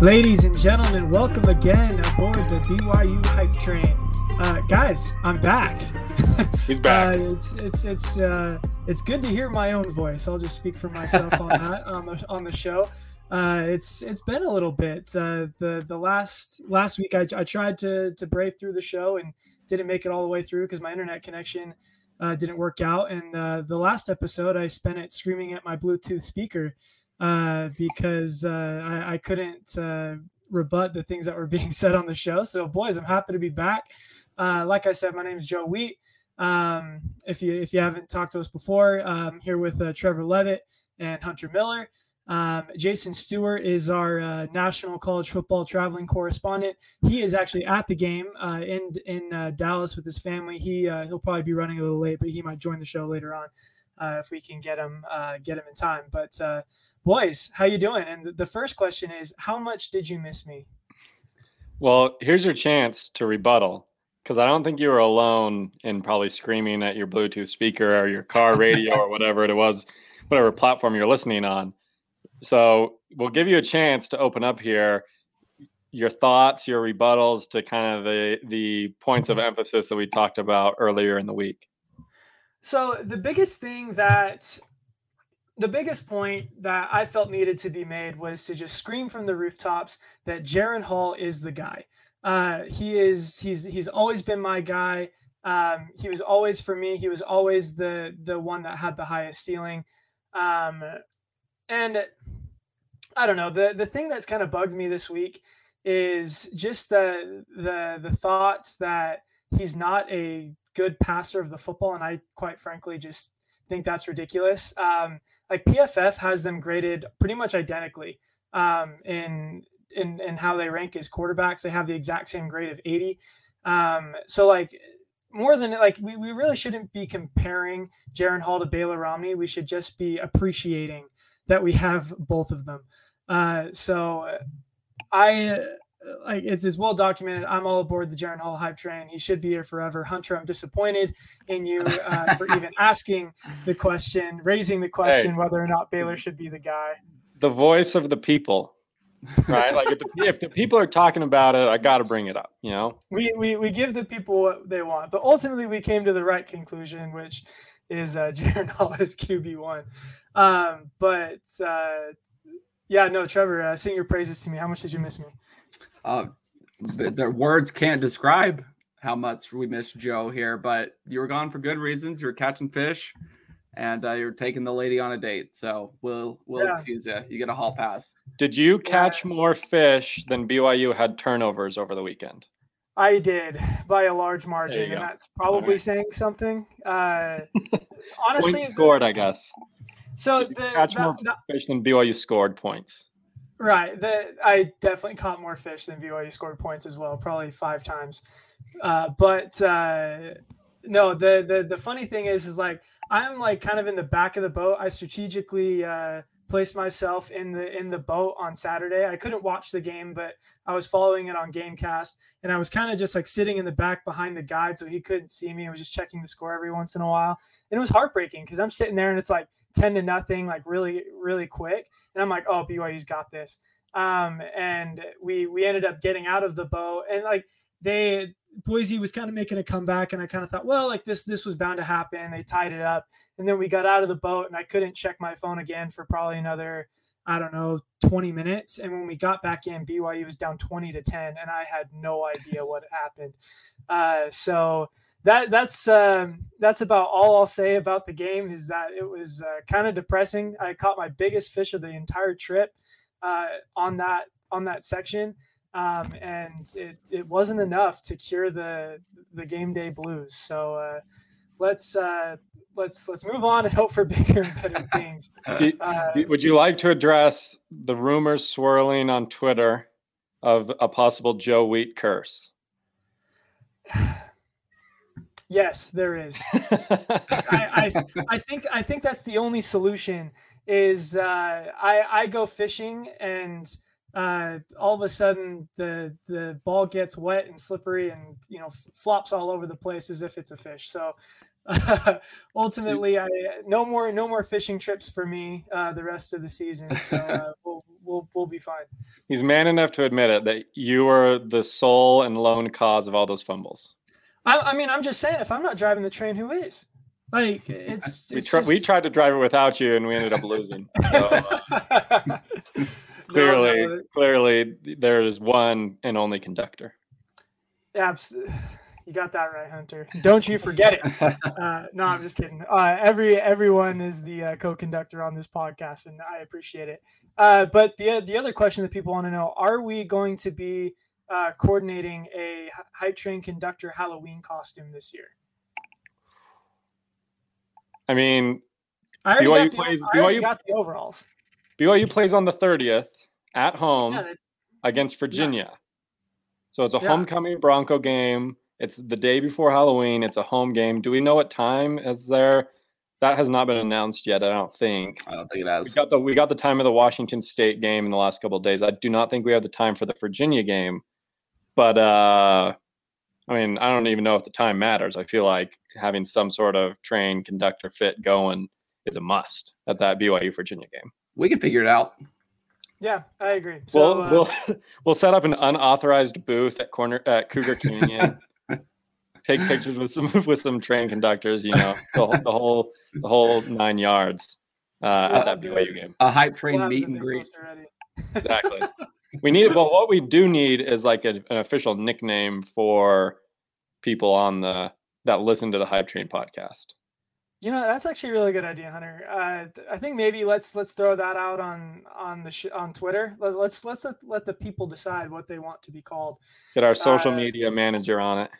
Ladies and gentlemen, welcome again aboard the BYU hype train. Uh, guys, I'm back. He's back. Uh, it's it's it's uh, it's good to hear my own voice. I'll just speak for myself on that on the on the show. Uh, it's it's been a little bit. Uh, the the last last week I, I tried to to brave through the show and didn't make it all the way through because my internet connection uh, didn't work out. And uh, the last episode I spent it screaming at my Bluetooth speaker uh, because uh, I, I, couldn't uh, rebut the things that were being said on the show. So, boys, I'm happy to be back. Uh, like I said, my name is Joe Wheat. Um, if you if you haven't talked to us before, I'm here with uh, Trevor Levitt and Hunter Miller. Um, Jason Stewart is our uh, national college football traveling correspondent. He is actually at the game uh, in in uh, Dallas with his family. He he'll probably be running a little late, but he might join the show later on Uh, if we can get him uh, get them in time. But uh, boys how you doing? And the first question is how much did you miss me? Well here's your chance to rebuttal because i don't think you were alone in probably screaming at your bluetooth speaker or your car radio or whatever it was whatever platform you're listening on. So we'll give you a chance to open up here your thoughts your rebuttals to kind of the the points of emphasis that we talked about earlier in the week so the biggest thing that the biggest point that I felt needed to be made was to just scream from the rooftops that Jaren Hall is the guy. Uh, he is he's he's always been my guy. Um, he was always for me. He was always the the one that had the highest ceiling. Um, and I don't know the the thing that's kind of bugged me this week is just the the the thoughts that he's not a good passer of the football, and I quite frankly just think that's ridiculous. Um, like PFF has them graded pretty much identically um, in in in how they rank as quarterbacks. They have the exact same grade of 80. Um, so like more than like we, we really shouldn't be comparing Jaren Hall to Baylor Romney. We should just be appreciating that we have both of them. Uh, so I like it's as well documented. I'm all aboard the Jaren Hall hype train. He should be here forever. Hunter, I'm disappointed in you uh, for even asking the question, raising the question hey, whether or not Baylor should be the guy. The voice of the people, right? like if the, if the people are talking about it, I got to bring it up. You know, we, we we give the people what they want, but ultimately we came to the right conclusion, which is uh, Jaren Hall is QB one. Um, but uh, yeah, no, Trevor, uh, sing your praises to me. How much did you miss me? Uh, the words can't describe how much we miss Joe here, but you were gone for good reasons. You were catching fish, and uh, you're taking the lady on a date. So we'll we'll yeah. excuse you. You get a hall pass. Did you catch more fish than BYU had turnovers over the weekend? I did by a large margin, and that's probably right. saying something. Uh, honestly, points scored, I guess. So the, catch the, more the, fish than BYU scored points. Right. The, I definitely caught more fish than BYU scored points as well, probably five times. Uh, but uh, no, the, the the funny thing is, is like I'm like kind of in the back of the boat. I strategically uh, placed myself in the in the boat on Saturday. I couldn't watch the game, but I was following it on GameCast, and I was kind of just like sitting in the back behind the guide, so he couldn't see me. I was just checking the score every once in a while, and it was heartbreaking because I'm sitting there and it's like 10 to nothing, like really, really quick. And I'm like, oh, BYU's got this. Um, and we we ended up getting out of the boat and like they Boise was kind of making a comeback and I kind of thought, well, like this this was bound to happen. They tied it up. And then we got out of the boat and I couldn't check my phone again for probably another, I don't know, 20 minutes. And when we got back in, BYU was down 20 to 10 and I had no idea what happened. Uh, so that that's um, that's about all I'll say about the game. Is that it was uh, kind of depressing. I caught my biggest fish of the entire trip uh, on that on that section, um, and it, it wasn't enough to cure the the game day blues. So uh, let's uh, let's let's move on and hope for bigger and better things. do, uh, do, would you like to address the rumors swirling on Twitter of a possible Joe Wheat curse? Yes, there is. I, I, I, think I think that's the only solution. Is uh, I I go fishing and uh, all of a sudden the the ball gets wet and slippery and you know flops all over the place as if it's a fish. So uh, ultimately, I no more no more fishing trips for me uh, the rest of the season. So uh, we'll we'll we'll be fine. He's man enough to admit it that you were the sole and lone cause of all those fumbles. I, I mean, I'm just saying, if I'm not driving the train, who is? Like it's, we, tr- just... we tried to drive it without you, and we ended up losing. So, uh, clearly, No, no, clearly, there is one and only conductor. abs- you got that right, Hunter. Don't you forget it. Uh, no, I'm just kidding. Uh, every everyone is the uh, co-conductor on this podcast, and I appreciate it. Uh, but the the other question that people want to know: Are we going to be uh, coordinating a hy- hype train conductor Halloween costume this year? I mean, I BYU got, the, plays- I BYU got the overalls. BYU plays on the 30th at home Yeah, that- against Virginia. So it's a Yeah. homecoming Bronco game. It's the day before Halloween. It's a home game. Do we know what time is there? That has not been announced yet. I don't think. I don't think it We has. got the we got the time of the Washington State game in the last couple of days. I do not think we have the time for the Virginia game, but uh, I mean, I don't even know if the time matters. I feel like having some sort of train conductor fit going is a must at that BYU Virginia game. We can figure it out. yeah, I agree. So we'll uh, we'll we'll set up an unauthorized booth at corner at Cougar Canyon. take pictures with some with some train conductors. You know, the, whole- the whole the whole nine yards uh, at that BYU game. A hype we'll train meet and greet. Exactly. We need, but what we do need is like a, an official nickname for people on the that listen to the Hype Train podcast. You know, that's actually a really good idea, Hunter. Uh, I think maybe let's let's throw that out on on the sh- on Twitter. Let, let's let's let, the people decide what they want to be called. Get our social Uh, media manager on it.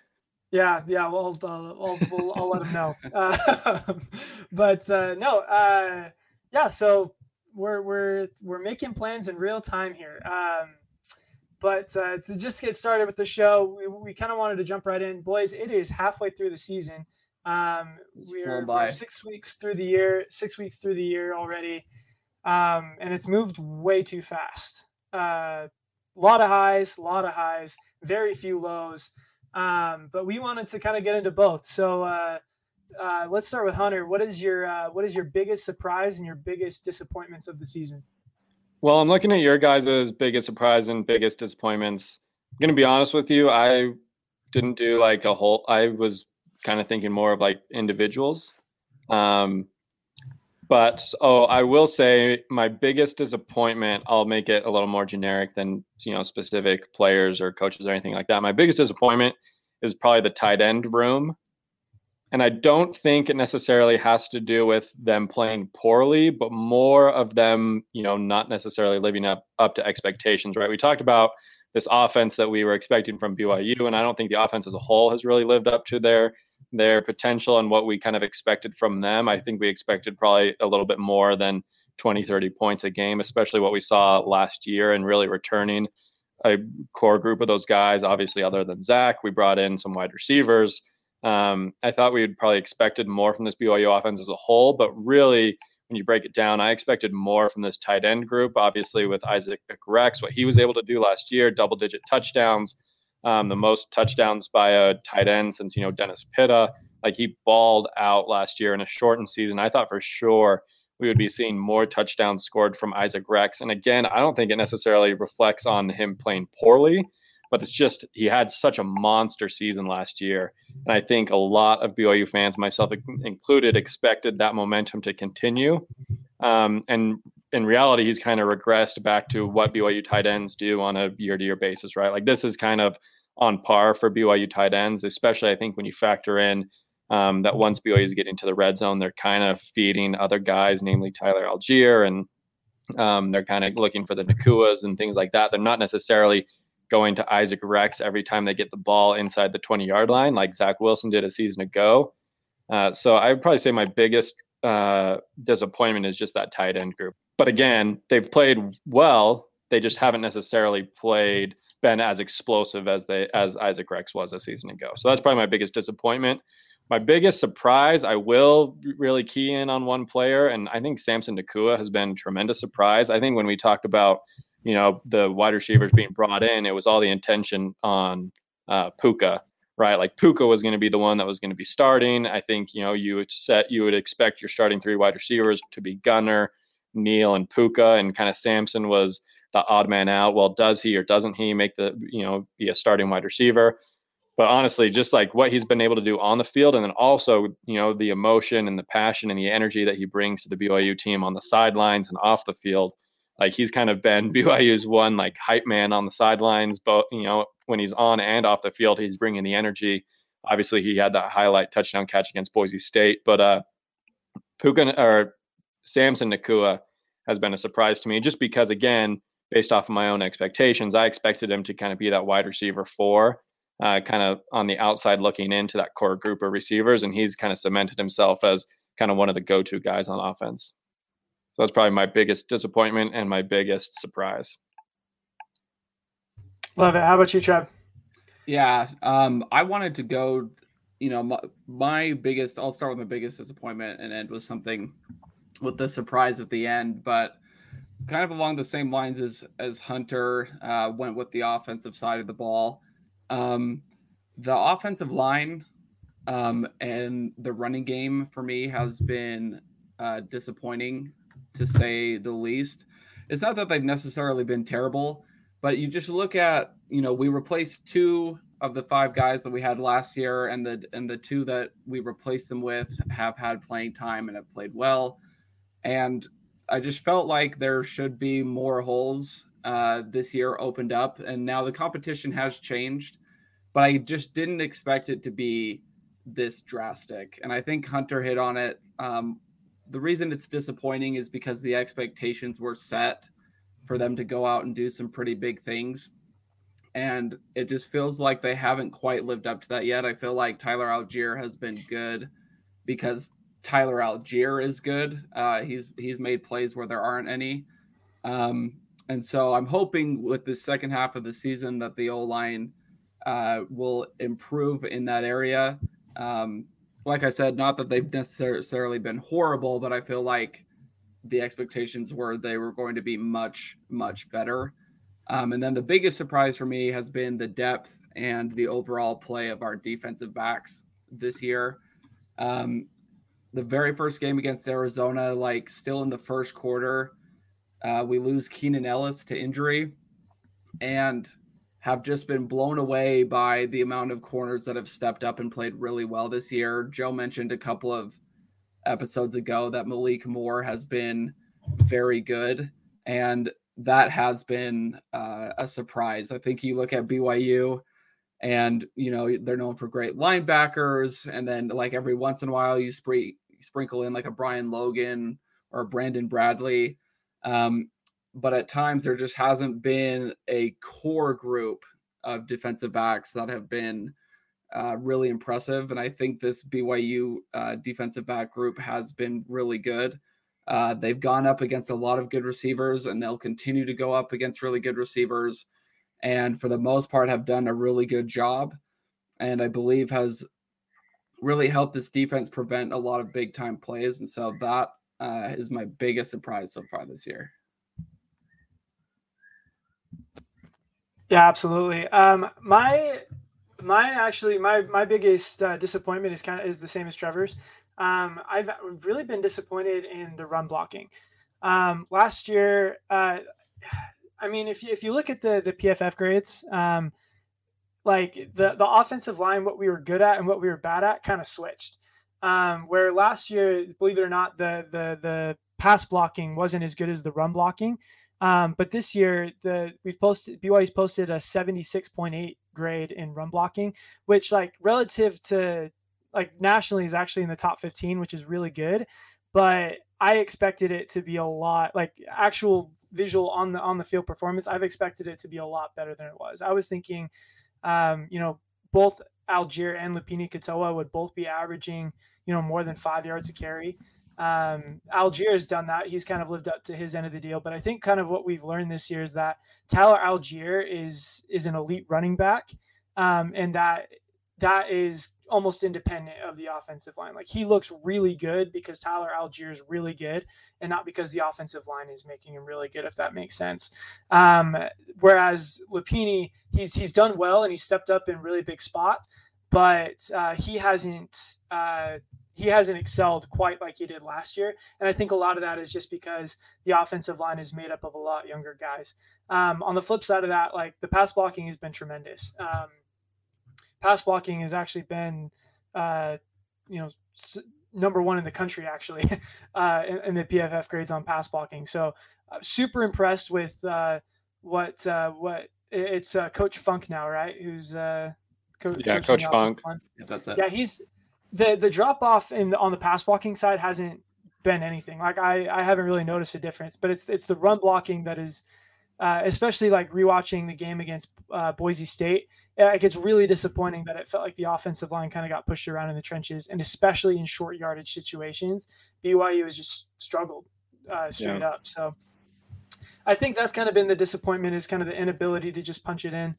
Yeah, yeah, we'll uh, I'll, we'll, I'll let him know. Uh, but uh, no, uh, yeah. So we're we're we're making plans in real time here. Um, but uh, to just get started with the show, we, we kind of wanted to jump right in, boys. It is halfway through the season. Um, we're, we're six weeks through the year, six weeks through the year already, um, and it's moved way too fast. A uh, lot of highs, a lot of highs, very few lows. Um, but we wanted to kind of get into both. So uh, uh, let's start with Hunter. What is your uh, what is your biggest surprise and your biggest disappointments of the season? Well, I'm looking at your guys' biggest surprise and biggest disappointments. I'm gonna be honest with you. I didn't do like a whole. I was kind of thinking more of like individuals. Um, but oh, I will say my biggest disappointment. I'll make it a little more generic than you know specific players or coaches or anything like that. My biggest disappointment is probably the tight end room. And I don't think it necessarily has to do with them playing poorly, but more of them, you know, not necessarily living up up to expectations, right? We talked about this offense that we were expecting from BYU, and I don't think the offense as a whole has really lived up to their their potential and what we kind of expected from them. I think we expected probably a little bit more than 20, 30 points a game, especially what we saw last year and really returning a core group of those guys. Obviously, other than Zach, we brought in some wide receivers. Um, I thought we had probably expected more from this BYU offense as a whole, but really, when you break it down, I expected more from this tight end group. Obviously, with Isaac Rex, what he was able to do last year, double digit touchdowns, um, the most touchdowns by a tight end since you know Dennis Pitta. Like he balled out last year in a shortened season. I thought for sure we would be seeing more touchdowns scored from Isaac Rex. And again, I don't think it necessarily reflects on him playing poorly, but it's just he had such a monster season last year. And I think a lot of BYU fans, myself included, expected that momentum to continue. Um, and in reality, he's kind of regressed back to what BYU tight ends do on a year to year basis, right? Like this is kind of on par for BYU tight ends, especially I think when you factor in um, that once BYU is getting to the red zone, they're kind of feeding other guys, namely Tyler Allgeier, and um, they're kind of looking for the Nacuas and things like that. They're not necessarily going to Isaac Rex every time they get the ball inside the 20 yard line, like Zach Wilson did a season ago. Uh, so I would probably say my biggest uh, disappointment is just that tight end group. But again, they've played well. They just haven't necessarily played been as explosive as they as Isaac Rex was a season ago. So that's probably my biggest disappointment. My biggest surprise, I will really key in on one player, and I think Samson Nacua has been tremendous surprise. I think when we talked about you know the wide receivers being brought in, it was all the intention on uh, Puka, right? Like Puka was going to be the one that was going to be starting. I think you know you would set you would expect your starting three wide receivers to be Gunnar, Neil, and Puka, and kind of Samson was the odd man out. Well, does he or doesn't he make the you know be a starting wide receiver? But honestly, just like what he's been able to do on the field, and then also you know the emotion and the passion and the energy that he brings to the BYU team on the sidelines and off the field. Like he's kind of been BYU's one like hype man on the sidelines, but you know when he's on and off the field, he's bringing the energy. Obviously, he had that highlight touchdown catch against Boise State, but uh, Puka or Samson Nacua has been a surprise to me just because, again, based off of my own expectations, I expected him to kind of be that wide receiver four, uh, kind of on the outside looking into that core group of receivers. And he's kind of cemented himself as kind of one of the go to guys on offense. So that's probably my biggest disappointment and my biggest surprise. Love it. How about you, Trev? Yeah, um, I wanted to go. You know, my, my biggest. I'll start with my biggest disappointment and end with something with the surprise at the end, but kind of along the same lines as as Hunter uh, went with the offensive side of the ball. Um, the offensive line um, and the running game for me has been uh, disappointing to say the least. It's not that they've necessarily been terrible, but you just look at you know we replaced two of the five guys that we had last year, and the and the two that we replaced them with have had playing time and have played well. And I just felt like there should be more holes uh, this year opened up. And now the competition has changed, but I just didn't expect it to be this drastic. And I think Hunter hit on it. Um, the reason it's disappointing is because the expectations were set for them to go out and do some pretty big things. And it just feels like they haven't quite lived up to that yet. I feel like Tyler Allgeier has been good because Tyler Allgeier is good. Uh, he's he's made plays where there aren't any, um, and so I'm hoping with the second half of the season that the O line uh, will improve in that area. Um, like I said, not that they've necessarily been horrible, but I feel like the expectations were they were going to be much much better. Um, and then the biggest surprise for me has been the depth and the overall play of our defensive backs this year. Um, the very first game against Arizona, like still in the first quarter, uh, we lose Keenan Ellis to injury and have just been blown away by the amount of corners that have stepped up and played really well this year. Joe mentioned a couple of episodes ago that Malik Moore has been very good, and that has been uh, a surprise. I think you look at BYU and you know they're known for great linebackers and then like every once in a while you spree, sprinkle in like a Brian Logan or Brandon Bradley um, but at times there just hasn't been a core group of defensive backs that have been uh, really impressive and I think this BYU uh, defensive back group has been really good. Uh, they've gone up against a lot of good receivers and they'll continue to go up against really good receivers and for the most part have done a really good job and I believe has really helped this defense prevent a lot of big time plays. And so that uh, is my biggest surprise so far this year. Yeah, absolutely. Um, my actually my my biggest uh, disappointment is kind of is the same as Trevor's. Um, I've really been disappointed in the run blocking. Um, last year, uh, I mean, if you if you look at the the PFF grades, um, like the the offensive line, what we were good at and what we were bad at, kind of switched. Um, where last year, believe it or not, the the the pass blocking wasn't as good as the run blocking. Um, but this year, the we've posted BYU's posted a 76.8 grade in run blocking, which like relative to like nationally is actually in the top 15, which is really good. But I expected it to be a lot like actual visual on the on the field performance, I've expected it to be a lot better than it was. I was thinking, um, you know, both Allgeier and Lopini Katoa would both be averaging, you know, more than five yards a carry. Um, has done that. He's kind of lived up to his end of the deal. But I think kind of what we've learned this year is that Tyler Allgeier is is an elite running back, um, and that that is almost independent of the offensive line. Like he looks really good because Tyler Allgeier is really good, and not because the offensive line is making him really good. If that makes sense. Um, whereas Lopini, he's he's done well and he stepped up in really big spots, but uh, he hasn't. Uh, he hasn't excelled quite like he did last year. And I think a lot of that is just because the offensive line is made up of a lot younger guys. Um, on the flip side of that, like the pass blocking has been tremendous. Um, pass blocking has actually been, uh, you know, s- number one in the country actually uh, in, in, the PFF grades on pass blocking. So uh, super impressed with uh, what uh, what it's uh, Coach Funk now, right? Who's uh, co- yeah, Coach Funk. Yeah, that's it. Yeah, he's the the drop off in the, on the pass blocking side hasn't been anything. Like I I haven't really noticed a difference, but it's it's the run blocking that is. Uh, especially like rewatching the game against uh, Boise State, like it's really disappointing that it felt like the offensive line kind of got pushed around in the trenches, and especially in short yardage situations, BYU has just struggled uh, straight yeah. up. So I think that's kind of been the disappointment is kind of the inability to just punch it in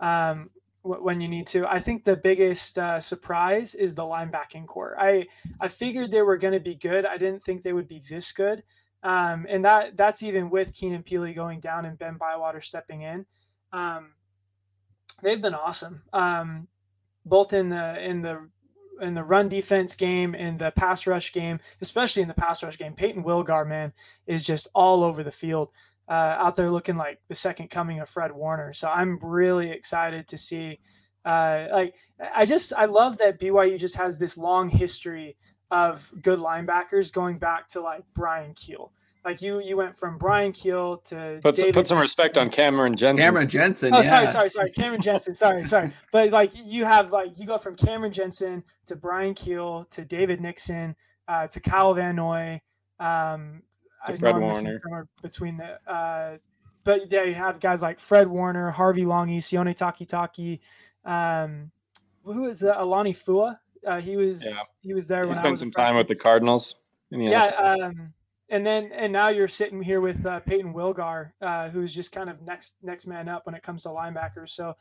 um, when you need to. I think the biggest uh, surprise is the linebacking core. I I figured they were going to be good. I didn't think they would be this good. Um, and that that's even with Keenan Pili going down and Ben Bywater stepping in. Um, they've been awesome. Um, both in the in the in the run defense game, in the pass rush game, especially in the pass rush game. Payton Wilgar, man, is just all over the field, uh, out there looking like the second coming of Fred Warner. So I'm really excited to see. Uh, like I just I love that BYU just has this long history of good linebackers going back to like Bryan Kehl. Like you, you went from Bryan Kehl to put, David, put some respect on Cameron Jensen. Cameron Jensen. Oh, yeah. sorry, sorry, sorry. Cameron Jensen. Sorry, sorry. But like you have like you go from Cameron Jensen to Bryan Kehl to David Nixon uh, to Kyle Van Noy. Um, to Fred Warner. Somewhere between the. Uh, but yeah, you have guys like Fred Warner, Harvey Langi, Sione Takitaki. Um, who is uh, Alani Fua? Uh, he was yeah. he was there he when spent I was some time with the Cardinals. yeah, um, and then and now you're sitting here with uh, Payton Wilgar, uh, who's just kind of next next man up when it comes to linebackers. So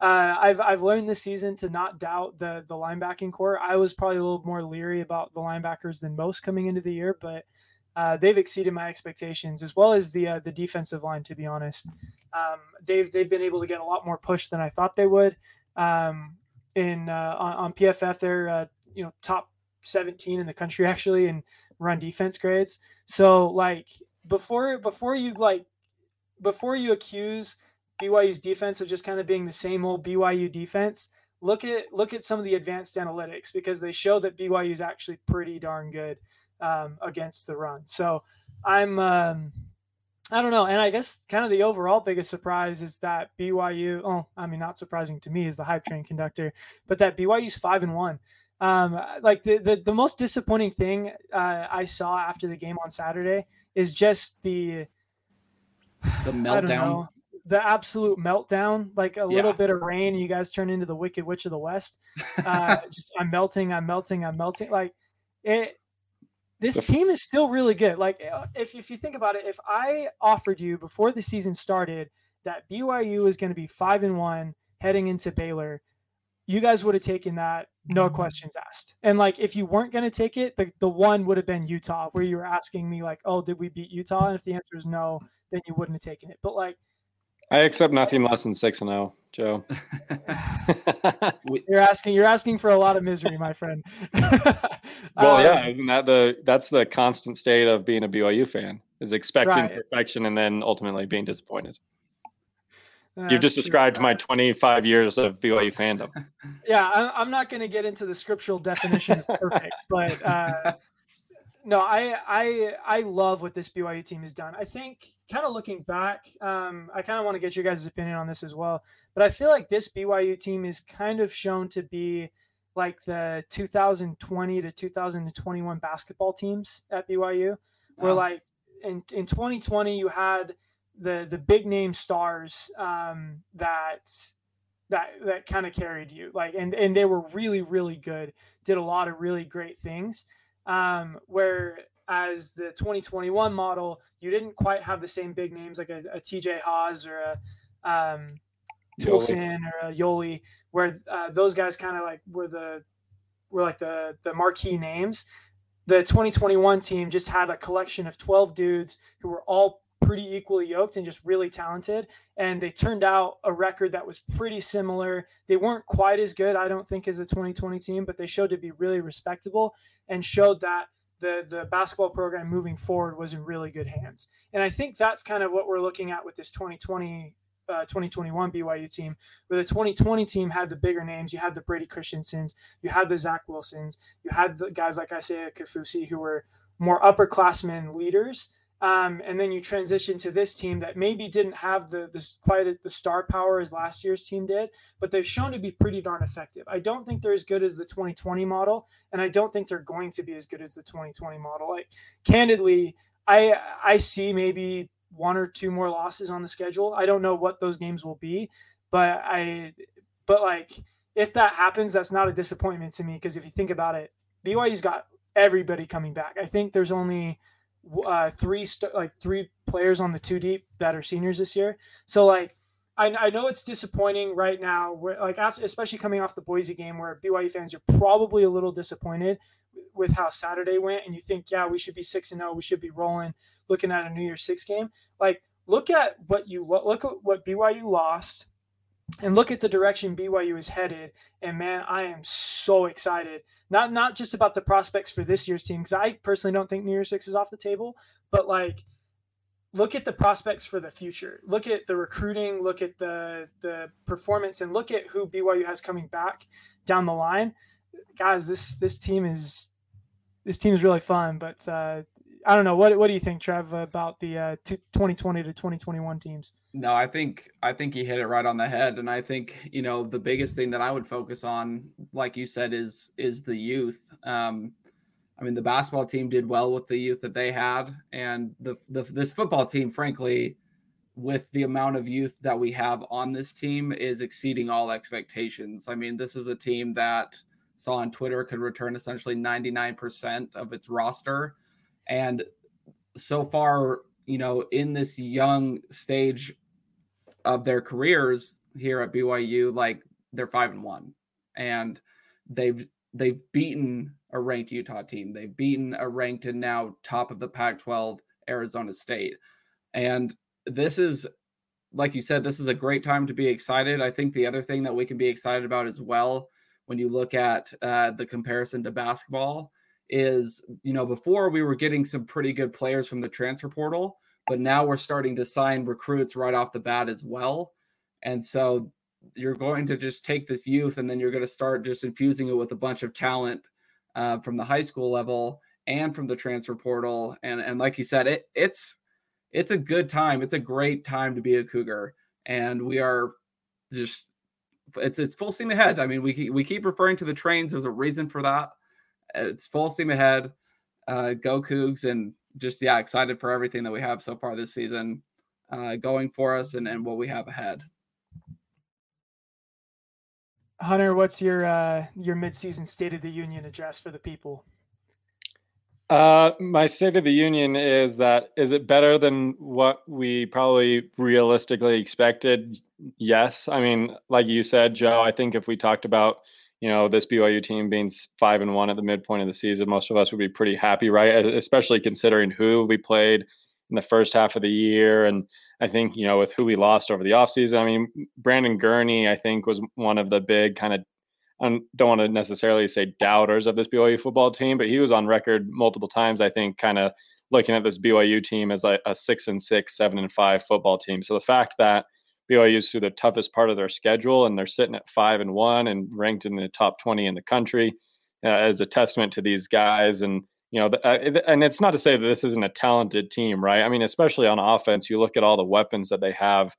uh, I've I've learned this season to not doubt the the linebacking core. I was probably a little more leery about the linebackers than most coming into the year, but uh, they've exceeded my expectations as well as the uh, the defensive line. To be honest, um, they've they've been able to get a lot more push than I thought they would. Um, in uh, on, on, PFF, they're uh, you know top 17 in the country actually in run defense grades. So like before before you like before you accuse BYU's defense of just kind of being the same old BYU defense, look at look at some of the advanced analytics because they show that BYU is actually pretty darn good um, against the run. So I'm um, I don't know, and I guess kind of the overall biggest surprise is that BYU. Oh, I mean, not surprising to me is the hype train conductor, but that BYU's five and one. Um, like the, the, the most disappointing thing uh, I saw after the game on Saturday is just the the meltdown, the absolute meltdown. Like a yeah. little bit of rain, you guys turn into the Wicked Witch of the West. Uh, just I'm melting, I'm melting, I'm melting. Like it. This team is still really good. Like uh, if if you think about it, if I offered you before the season started that BYU is going to be five and one heading into Baylor you guys would have taken that no mm-hmm. questions asked. And like if you weren't going to take it, the, the one would have been Utah, where you were asking me like, "Oh, did we beat Utah?" And if the answer is no, then you wouldn't have taken it. But like, I accept nothing less than six and zero, oh, Joe. you're asking you're asking for a lot of misery, my friend. well, um, yeah, isn't that the that's the constant state of being a BYU fan is expecting right. perfection and then ultimately being disappointed. You've just described my 25 years of BYU fandom. Yeah, I'm not going to get into the scriptural definition of perfect, but uh, no, I I I love what this BYU team has done. I think, kind of looking back, um, I kind of want to get your guys' opinion on this as well. But I feel like this BYU team is kind of shown to be like the 2020 to 2021 basketball teams at BYU, where like in in 2020 you had the the big name stars um, that that that kind of carried you like and and they were really really good did a lot of really great things um, where as the 2021 model you didn't quite have the same big names like a, a tj haws or a um, or a Yoeli, where uh, those guys kind of like were the were like the the marquee names. The 2021 team just had a collection of 12 dudes who were all pretty equally yoked and just really talented. And they turned out a record that was pretty similar. They weren't quite as good, I don't think, as the 2020 team, but they showed to be really respectable and showed that the the basketball program moving forward was in really good hands. And I think that's kind of what we're looking at with this 2020 uh, 2021 BYU team, where the 2020 team had the bigger names. You had the Brady Christensens, you had the Zach Wilsons, you had the guys like Isaiah Kaufusi who were more upperclassmen leaders. Um, and then you transition to this team that maybe didn't have the, the quite the star power as last year's team did, but they've shown to be pretty darn effective. I don't think they're as good as the 2020 model, and I don't think they're going to be as good as the 2020 model. Like candidly, I I see maybe one or two more losses on the schedule. I don't know what those games will be, but I but like if that happens, that's not a disappointment to me because if you think about it, BYU's got everybody coming back. I think there's only uh, three st- like three players on the two deep that are seniors this year. So like I, I know it's disappointing right now. Where like after especially coming off the Boise game where BYU fans are probably a little disappointed with how Saturday went, and you think yeah we should be six and zero, oh, we should be rolling, looking at a New Year's Six game. Like look at what you look at what BYU lost and look at the direction BYU is headed. And man, I am so excited. Not not just about the prospects for this year's team, because I personally don't think New Year Six is off the table, but like look at the prospects for the future. Look at the recruiting, look at the the performance, and look at who BYU has coming back down the line. Guys, this this team is this team is really fun, but uh, I don't know. What what do you think, Trev, about the uh, 2020 to 2021 teams? No, I think I think you hit it right on the head, and I think you know the biggest thing that I would focus on, like you said, is is the youth. Um, I mean, the basketball team did well with the youth that they had, and the, the this football team, frankly, with the amount of youth that we have on this team, is exceeding all expectations. I mean, this is a team that saw on Twitter could return essentially 99% of its roster and so far, you know, in this young stage of their careers here at BYU, like they're five and one, and they've they've beaten a ranked Utah team. They've beaten a ranked and now top of the Pac-12 Arizona State, and this is like you said, this is a great time to be excited. I think the other thing that we can be excited about as well, when you look at uh, the comparison to basketball, is you know before we were getting some pretty good players from the transfer portal but now we're starting to sign recruits right off the bat as well. And so you're going to just take this youth and then you're going to start just infusing it with a bunch of talent uh, from the high school level and from the transfer portal. And and like you said it it's it's a good time. It's a great time to be a cougar. And we are just it's it's full steam ahead. I mean we we keep referring to the trains. There's a reason for that it's full steam ahead. Uh, go Cougs, and just yeah, excited for everything that we have so far this season uh, going for us and, and what we have ahead. Hunter, what's your uh, your midseason State of the Union address for the people? Uh, my State of the Union is that is it better than what we probably realistically expected? Yes. I mean, like you said, Joe, I think if we talked about you know this BYU team being five and one at the midpoint of the season, most of us would be pretty happy, right? Especially considering who we played in the first half of the year, and I think you know with who we lost over the offseason. I mean, Brandon Gurney, I think, was one of the big kind of I don't want to necessarily say doubters of this BYU football team, but he was on record multiple times. I think kind of looking at this BYU team as like a six and six, seven and five football team. So the fact that BYU's through the toughest part of their schedule, and they're sitting at five and one and ranked in the top 20 in the country uh, as a testament to these guys. And you know, uh, and it's not to say that this isn't a talented team, right? I mean, especially on offense, you look at all the weapons that they have,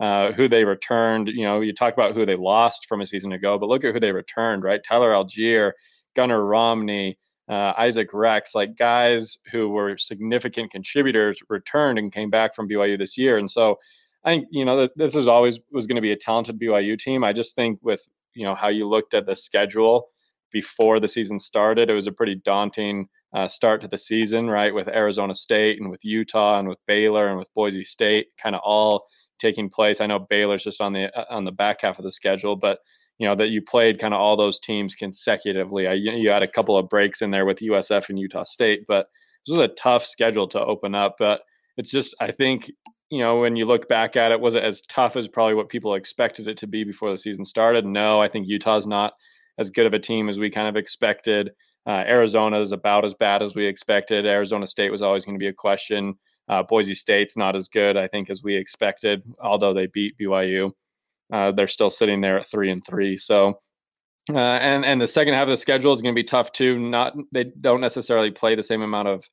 uh, who they returned. You know, you talk about who they lost from a season ago, but look at who they returned, right? Tyler Allgeier, Gunnar Romney. Uh, Isaac Rex, like guys who were significant contributors, returned and came back from BYU this year. And so I think you know this is always was going to be a talented BYU team. I just think with you know how you looked at the schedule before the season started, it was a pretty daunting uh, start to the season, right? With Arizona State and with Utah and with Baylor and with Boise State, kind of all taking place. I know Baylor's just on the uh, on the back half of the schedule, but you know that you played kind of all those teams consecutively. I, you had a couple of breaks in there with USF and Utah State, but this was a tough schedule to open up. But it's just I think you know, when you look back at it, was it as tough as probably what people expected it to be before the season started? No, I think Utah's not as good of a team as we kind of expected. Uh, Arizona is about as bad as we expected. Arizona State was always going to be a question. Uh, Boise State's not as good, I think, as we expected, although they beat BYU. Uh, they're still sitting there at three and three. So, uh, and and the second half of the schedule is going to be tough too. Not they don't necessarily play the same amount of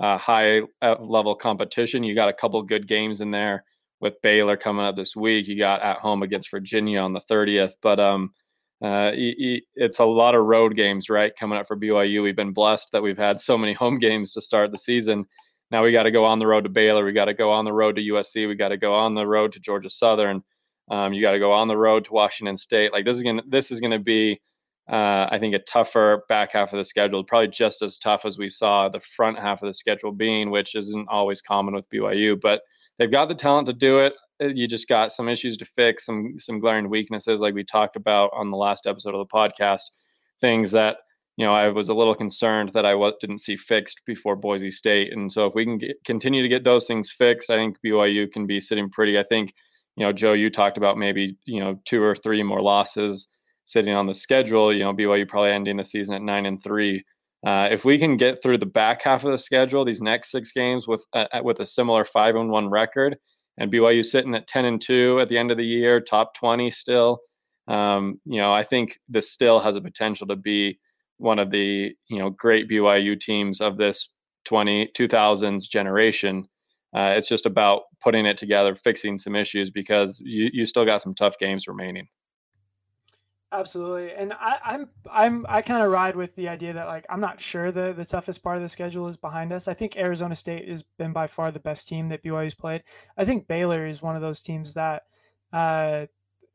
uh, high level competition. You got a couple good games in there with Baylor coming up this week. You got at home against Virginia on the 30th, but um, uh, it's a lot of road games, right? Coming up for BYU. We've been blessed that we've had so many home games to start the season. Now we got to go on the road to Baylor. We got to go on the road to USC. We got to go on the road to Georgia Southern. Um, you got to go on the road to Washington State. Like this is gonna this is gonna be, uh, I think, a tougher back half of the schedule. Probably just as tough as we saw the front half of the schedule being, which isn't always common with BYU. But they've got the talent to do it. Uh, you just got some issues to fix, some some glaring weaknesses, like we talked about on the last episode of the podcast. Things that you know, I was a little concerned that I was, didn't see fixed before Boise State. And so if we can get, continue to get those things fixed, I think BYU can be sitting pretty. I think, you know, Joe, you talked about maybe, you know, two or three more losses sitting on the schedule. You know, BYU probably ending the season at nine and three. Uh, if we can get through the back half of the schedule, these next six games with uh, with a similar five and one record, and BYU sitting at ten and two at the end of the year, top twenty still, um, you know, I think this still has a potential to be one of the you know great BYU teams of this 20 2000s generation. Uh, it's just about putting it together, fixing some issues because you, you still got some tough games remaining. Absolutely, and I, I'm I'm I kind of ride with the idea that like I'm not sure the the toughest part of the schedule is behind us. I think Arizona State has been by far the best team that BYU's played. I think Baylor is one of those teams that uh,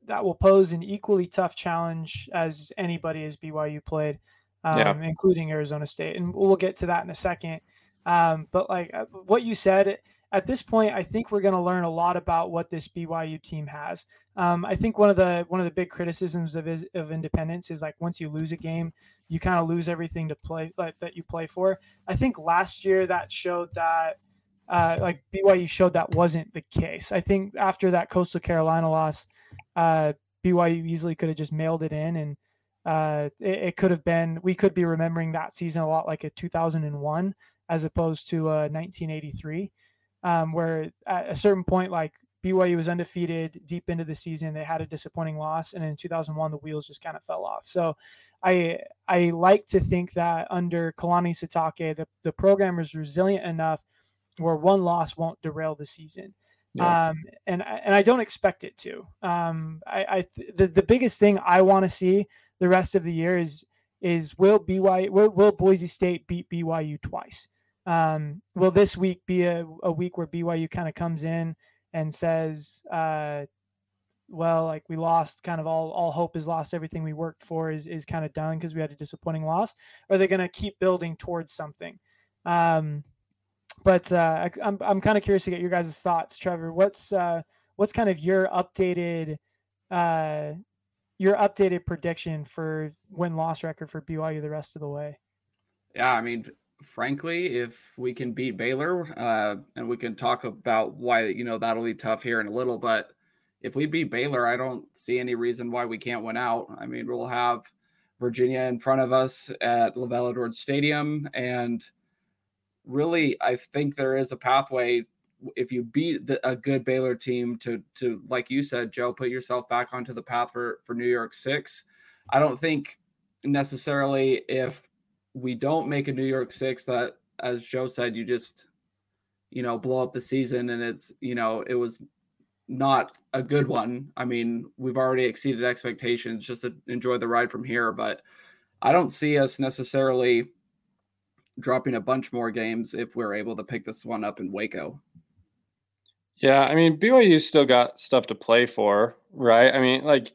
that will pose an equally tough challenge as anybody as BYU played um, yeah. including Arizona State. And we'll get to that in a second. Um, but like uh, what you said, at this point, I think we're going to learn a lot about what this BYU team has. Um, I think one of the one of the big criticisms of of independence is like once you lose a game, you kind of lose everything to play like, that you play for. I think last year that showed that uh, like BYU showed that wasn't the case. I think after that Coastal Carolina loss, uh, BYU easily could have just mailed it in and uh, it, it, could have been we could be remembering that season a lot like a 2001 as opposed to a 1983 um, where at a certain point like BYU was undefeated deep into the season they had a disappointing loss and in 2001 the wheels just kind of fell off so I I like to think that under Kalani Sitake the, the program is resilient enough where one loss won't derail the season yeah. Um, and and I don't expect it to. Um, I, I the, the biggest thing I want to see the rest of the year is is will BYU will, will Boise State beat BYU twice? Um, will this week be a, a week where BYU kind of comes in and says, uh, well, like we lost kind of all all hope is lost, everything we worked for is is kind of done because we had a disappointing loss? Are they going to keep building towards something? Um, but uh, I, I'm I'm kind of curious to get your guys' thoughts, Trevor. What's uh, what's kind of your updated uh, your updated prediction for win loss record for BYU the rest of the way? Yeah, I mean, frankly, if we can beat Baylor, uh, and we can talk about why you know that'll be tough here in a little, but if we beat Baylor, I don't see any reason why we can't win out. I mean, we'll have Virginia in front of us at LaVell Edwards Stadium, and really, I think there is a pathway if you beat the, a good Baylor team to to like you said, Joe, put yourself back onto the path for for New Year's Six. I don't think necessarily if we don't make a New Year's Six that, as Joe said, you just you know blow up the season and it's you know it was not a good one. I mean, we've already exceeded expectations. Just enjoy the ride from here, but I don't see us necessarily dropping a bunch more games if we're able to pick this one up in Waco. Yeah, I mean BYU still got stuff to play for, right? I mean, like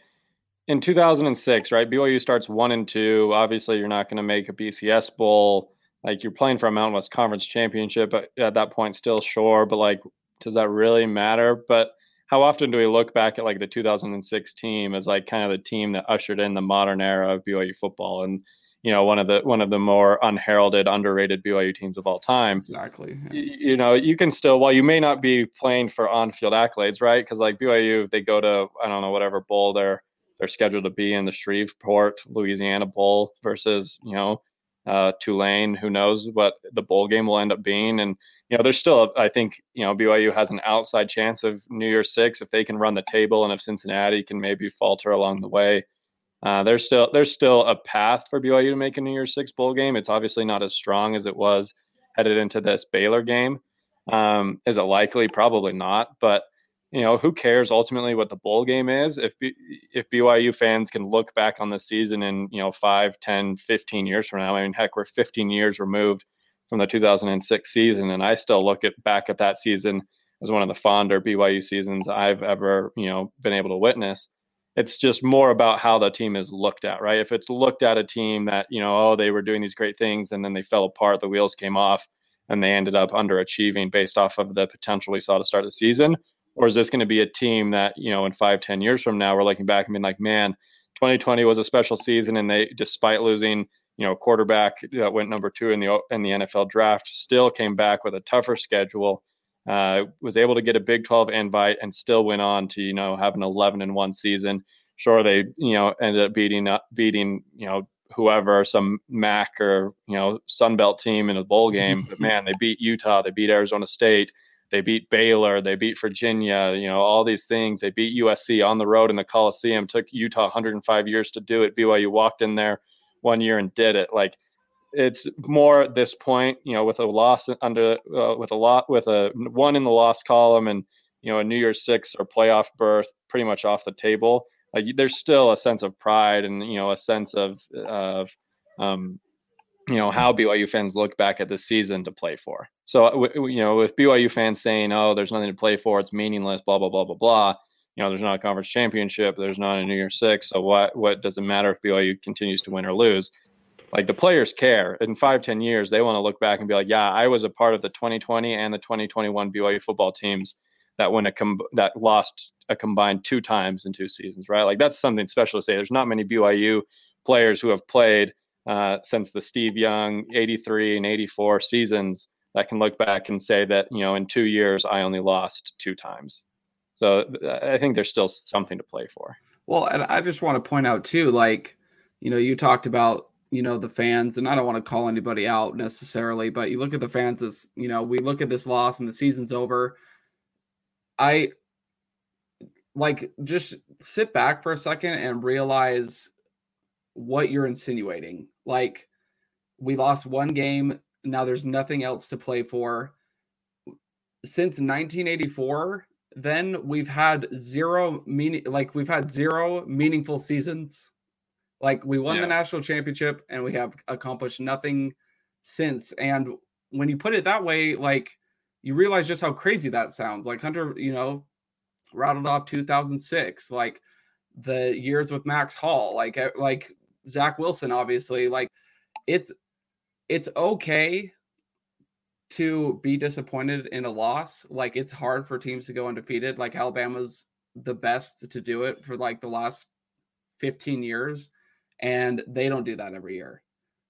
in 2006, right? BYU starts one and two. Obviously, you're not going to make a BCS bowl. Like you're playing for a Mountain West Conference championship, but at that point, still sure. But like, does that really matter? But how often do we look back at like the 2006 team as like kind of the team that ushered in the modern era of BYU football? And you know one of the one of the more unheralded, underrated BYU teams of all time. Exactly. Yeah. You, you, know, you can still while you may not be playing for on-field accolades, right? Because like BYU, they go to I don't know whatever bowl they're they're scheduled to be in the Shreveport, Louisiana bowl versus you know uh, Tulane. Who knows what the bowl game will end up being? And you know, there's still, I think, you know, BYU has an outside chance of New Year's Six if they can run the table, and if Cincinnati can maybe falter along the way. Uh, there's still there's still a path for BYU to make a New Year's Six bowl game. It's obviously not as strong as it was headed into this Baylor game. Um, is it likely? Probably not. But you know, who cares ultimately what the bowl game is? If if BYU fans can look back on the season in you know five, 10, 15 years from now, I mean, heck, we're 15 years removed from the 2006 season, and I still look at back at that season as one of the fonder BYU seasons I've ever you know been able to witness. It's just more about how the team is looked at, right? If it's looked at a team that you know, oh, they were doing these great things and then they fell apart, the wheels came off, and they ended up underachieving based off of the potential we saw to start the season or is this going to be a team that you know in five ten years from now we're looking back and being like man 2020 was a special season and they despite losing you know quarterback that went number two in the in the nfl draft still came back with a tougher schedule uh, was able to get a big 12 invite and still went on to you know have an 11 and one season. Sure they you know ended up beating up beating you know whoever some mac or you know sunbelt team in a bowl game but man they beat utah they beat arizona state they beat Baylor, they beat Virginia, you know, all these things. They beat USC on the road in the Coliseum. Took Utah 105 years to do it. BYU walked in there one year and did it. Like it's more at this point, you know, with a loss under uh, with a lot with a one in the loss column and you know a New Year's Six or playoff berth pretty much off the table. Like there's still a sense of pride and you know a sense of of um, you know how BYU fans look back at the season to play for. So uh, you know, with BYU fans saying, "Oh, there's nothing to play for; it's meaningless," blah blah blah blah blah. You know, there's not a conference championship, there's not a New Year's Six. So what what does it matter if BYU continues to win or lose? Like the players care. In five ten years, they want to look back and be like, "Yeah, I was a part of the 2020 and the 2021 BYU football teams that win a com- that lost a combined two times in two seasons." Right? Like that's something special to say. There's not many BYU players who have played uh, since the Steve Young 83 and 84 seasons that can look back and say that, you know, in two years, I only lost two times. So I think there's still something to play for. Well, and I just want to point out too, like, you know, you talked about, you know, the fans, and I don't want to call anybody out necessarily, but you look at the fans as, you know, we look at this loss and the season's over. I like just sit back for a second and realize what you're insinuating. Like we lost one game, now there's nothing else to play for. Since 1984, then we've had zero meaning like we've had zero meaningful seasons. Like we won yeah. the national championship and we have accomplished nothing since. And when you put it that way, like you realize just how crazy that sounds. Like Hunter, you know, rattled off 2006, like the years with Max Hall, like like Zach Wilson, obviously, like it's it's okay to be disappointed in a loss. Like it's hard for teams to go undefeated. Like Alabama's the best to do it for like the last 15 years, and they don't do that every year.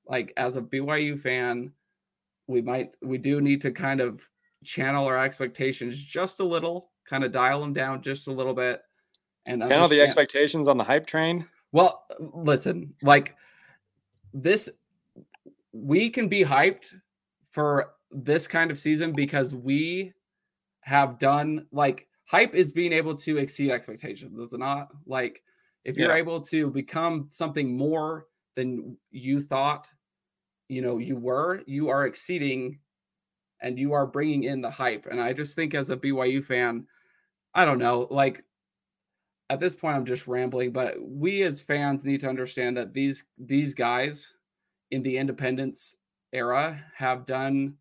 Like as a BYU fan, we might we do need to kind of channel our expectations just a little, kind of dial them down just a little bit. And channel the expectations on the hype train. Well, listen, like this, we can be hyped for this kind of season because we have done like hype is being able to exceed expectations, is it not? Like if you're yeah. able to become something more than you thought, you know, you were, you are exceeding and you are bringing in the hype. And I just think as a BYU fan, I don't know, like at this point I'm just rambling, but we as fans need to understand that these these guys in the independence era have done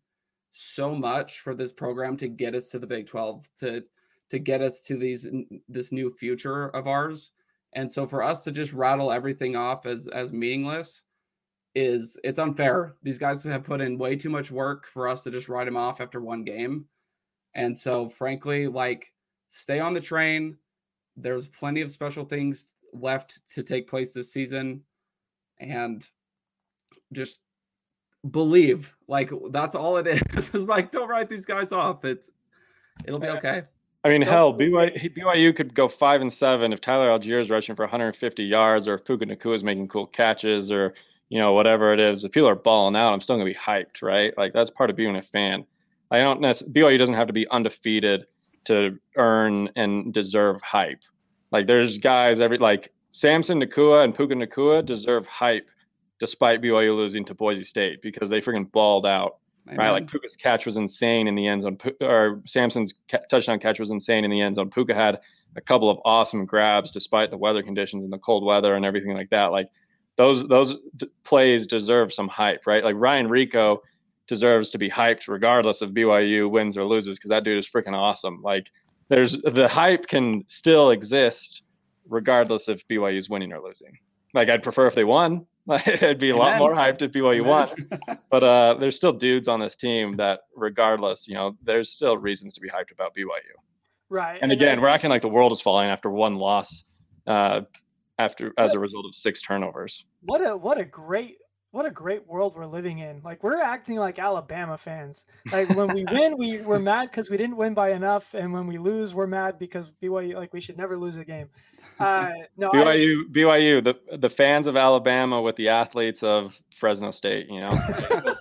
so much for this program to get us to the Big 12 to to get us to these this new future of ours. And so for us to just rattle everything off as as meaningless is it's unfair. These guys have put in way too much work for us to just write them off after one game. And so frankly, like stay on the train there's plenty of special things left to take place this season and just believe like that's all it is it's like don't write these guys off it's it'll be eh, okay i mean don't, hell BYU, BYU could go five and seven if tyler allgeier is rushing for 150 yards or if puka Nacua is making cool catches or you know, whatever it is, if people are balling out, I'm still gonna be hyped, right? Like that's part of being a fan. I don't necessarily BYU doesn't have to be undefeated to earn and deserve hype. Like there's guys every like Samson Nacua and Puka Nacua deserve hype despite BYU losing to Boise State because they freaking balled out. Amen. Right, like Puka's catch was insane in the end zone, or Samson's ca- touchdown catch was insane in the end zone. Puka had a couple of awesome grabs despite the weather conditions and the cold weather and everything like that. Like those those d- plays deserve some hype, right? Like Ryan Rehkow deserves to be hyped regardless of BYU wins or loses because that dude is freaking awesome. Like there's the hype can still exist regardless if BYU is winning or losing. Like I'd prefer if they won. It'd be a Amen. lot more hyped if BYU won. but uh, there's still dudes on this team that, regardless, you know, there's still reasons to be hyped about BYU. Right. And, and again, I, we're acting like the world is falling after one loss, uh, after as a result of six turnovers. What a what a great what a great world we're living in. Like we're acting like Alabama fans. Like when we win, we we're mad because we didn't win by enough, and when we lose, we're mad because BYU like we should never lose a game. Uh, no, BYU, I, BYU, the the fans of Alabama with the athletes of Fresno State. You know,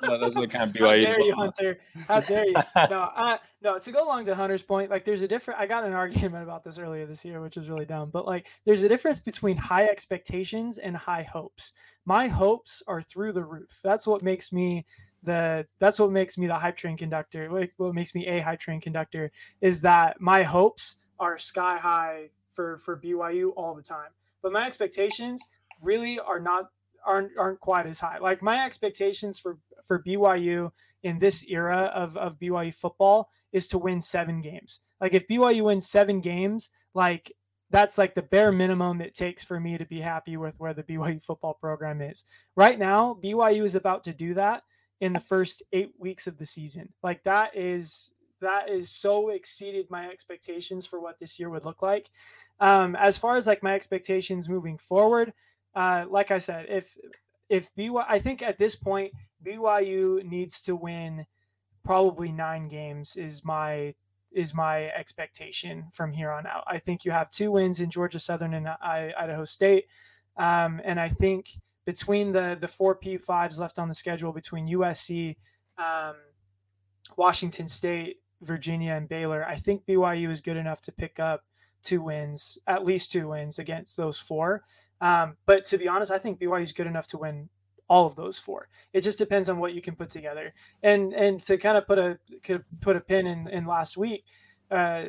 those are the kind of BYU. How dare you, Hunter? How dare you? No, uh, no. To go along to Hunter's point, like there's a different. I got an argument about this earlier this year, which was really dumb. But like, there's a difference between high expectations and high hopes my hopes are through the roof. That's what makes me the that's what makes me the hype train conductor. Like what makes me a hype train conductor is that my hopes are sky high for for BYU all the time. But my expectations really are not aren't aren't quite as high. Like my expectations for for BYU in this era of of BYU football is to win 7 games. Like if BYU wins 7 games, like that's like the bare minimum it takes for me to be happy with where the BYU football program is. Right now, BYU is about to do that in the first 8 weeks of the season. Like that is that is so exceeded my expectations for what this year would look like. Um, as far as like my expectations moving forward, uh, like I said, if if BYU, I think at this point BYU needs to win probably nine games is my is my expectation from here on out. I think you have two wins in Georgia Southern and Idaho State, um, and I think between the the four P5s left on the schedule between USC, um, Washington State, Virginia, and Baylor, I think BYU is good enough to pick up two wins, at least two wins against those four. Um, but to be honest, I think BYU is good enough to win all of those four. It just depends on what you can put together. And and to kind of put a could put a pin in, in last week, uh,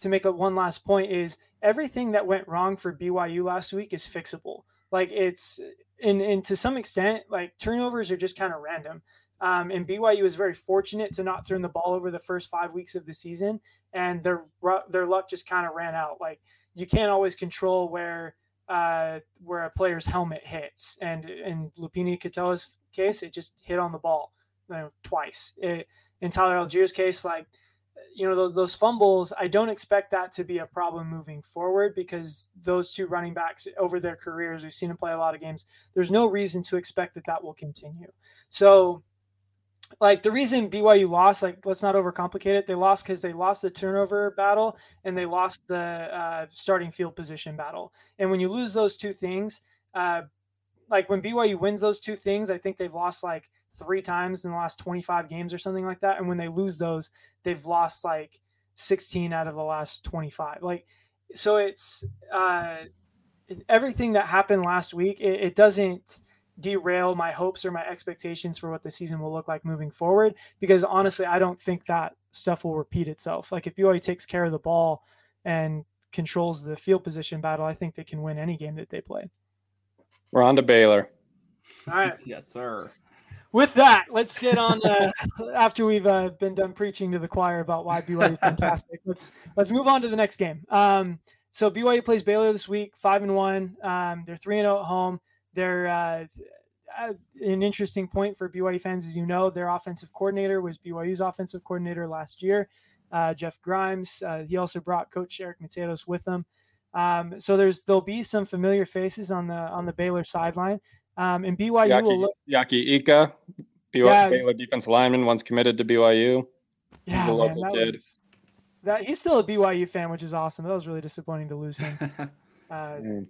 to make a one last point is everything that went wrong for BYU last week is fixable. Like it's and and to some extent, like turnovers are just kind of random. Um, and BYU was very fortunate to not turn the ball over the first five weeks of the season, and their their luck just kind of ran out. Like you can't always control where uh, where a player's helmet hits. And in Lopini Katoa's case, it just hit on the ball you know, twice. It, in Tyler Allgeier's case, like, you know, those, those fumbles, I don't expect that to be a problem moving forward because those two running backs over their careers, we've seen them play a lot of games. There's no reason to expect that that will continue. So like the reason BYU lost, like let's not overcomplicate it. They lost because they lost the turnover battle and they lost the uh, starting field position battle. And when you lose those two things, uh, like when BYU wins those two things, I think they've lost like three times in the last 25 games or something like that. And when they lose those, they've lost like 16 out of the last 25. Like, so it's uh, everything that happened last week. It, it doesn't derail my hopes or my expectations for what the season will look like moving forward. Because honestly, I don't think that stuff will repeat itself. Like if BYU takes care of the ball and controls the field position battle, I think they can win any game that they play. We're on to Baylor. All right. yes, sir. With that, let's get on. Uh, after we've uh, been done preaching to the choir about why BYU is fantastic, let's let's move on to the next game. Um, so BYU plays Baylor this week, five and one. Um, they're three and zero oh at home. They're uh, an interesting point for BYU fans, as you know, their offensive coordinator was BYU's offensive coordinator last year, uh, Jeff Grimes. Uh, he also brought Coach Eric Mateos with him. Um, so there's there'll be some familiar faces on the on the Baylor sideline, um, and BYU Yaki, will look. Siaki Ika, BYU, yeah, Baylor defense lineman, once committed to BYU. Yeah, man, that, was, that he's still a BYU fan, which is awesome. That was really disappointing to lose him. Uh,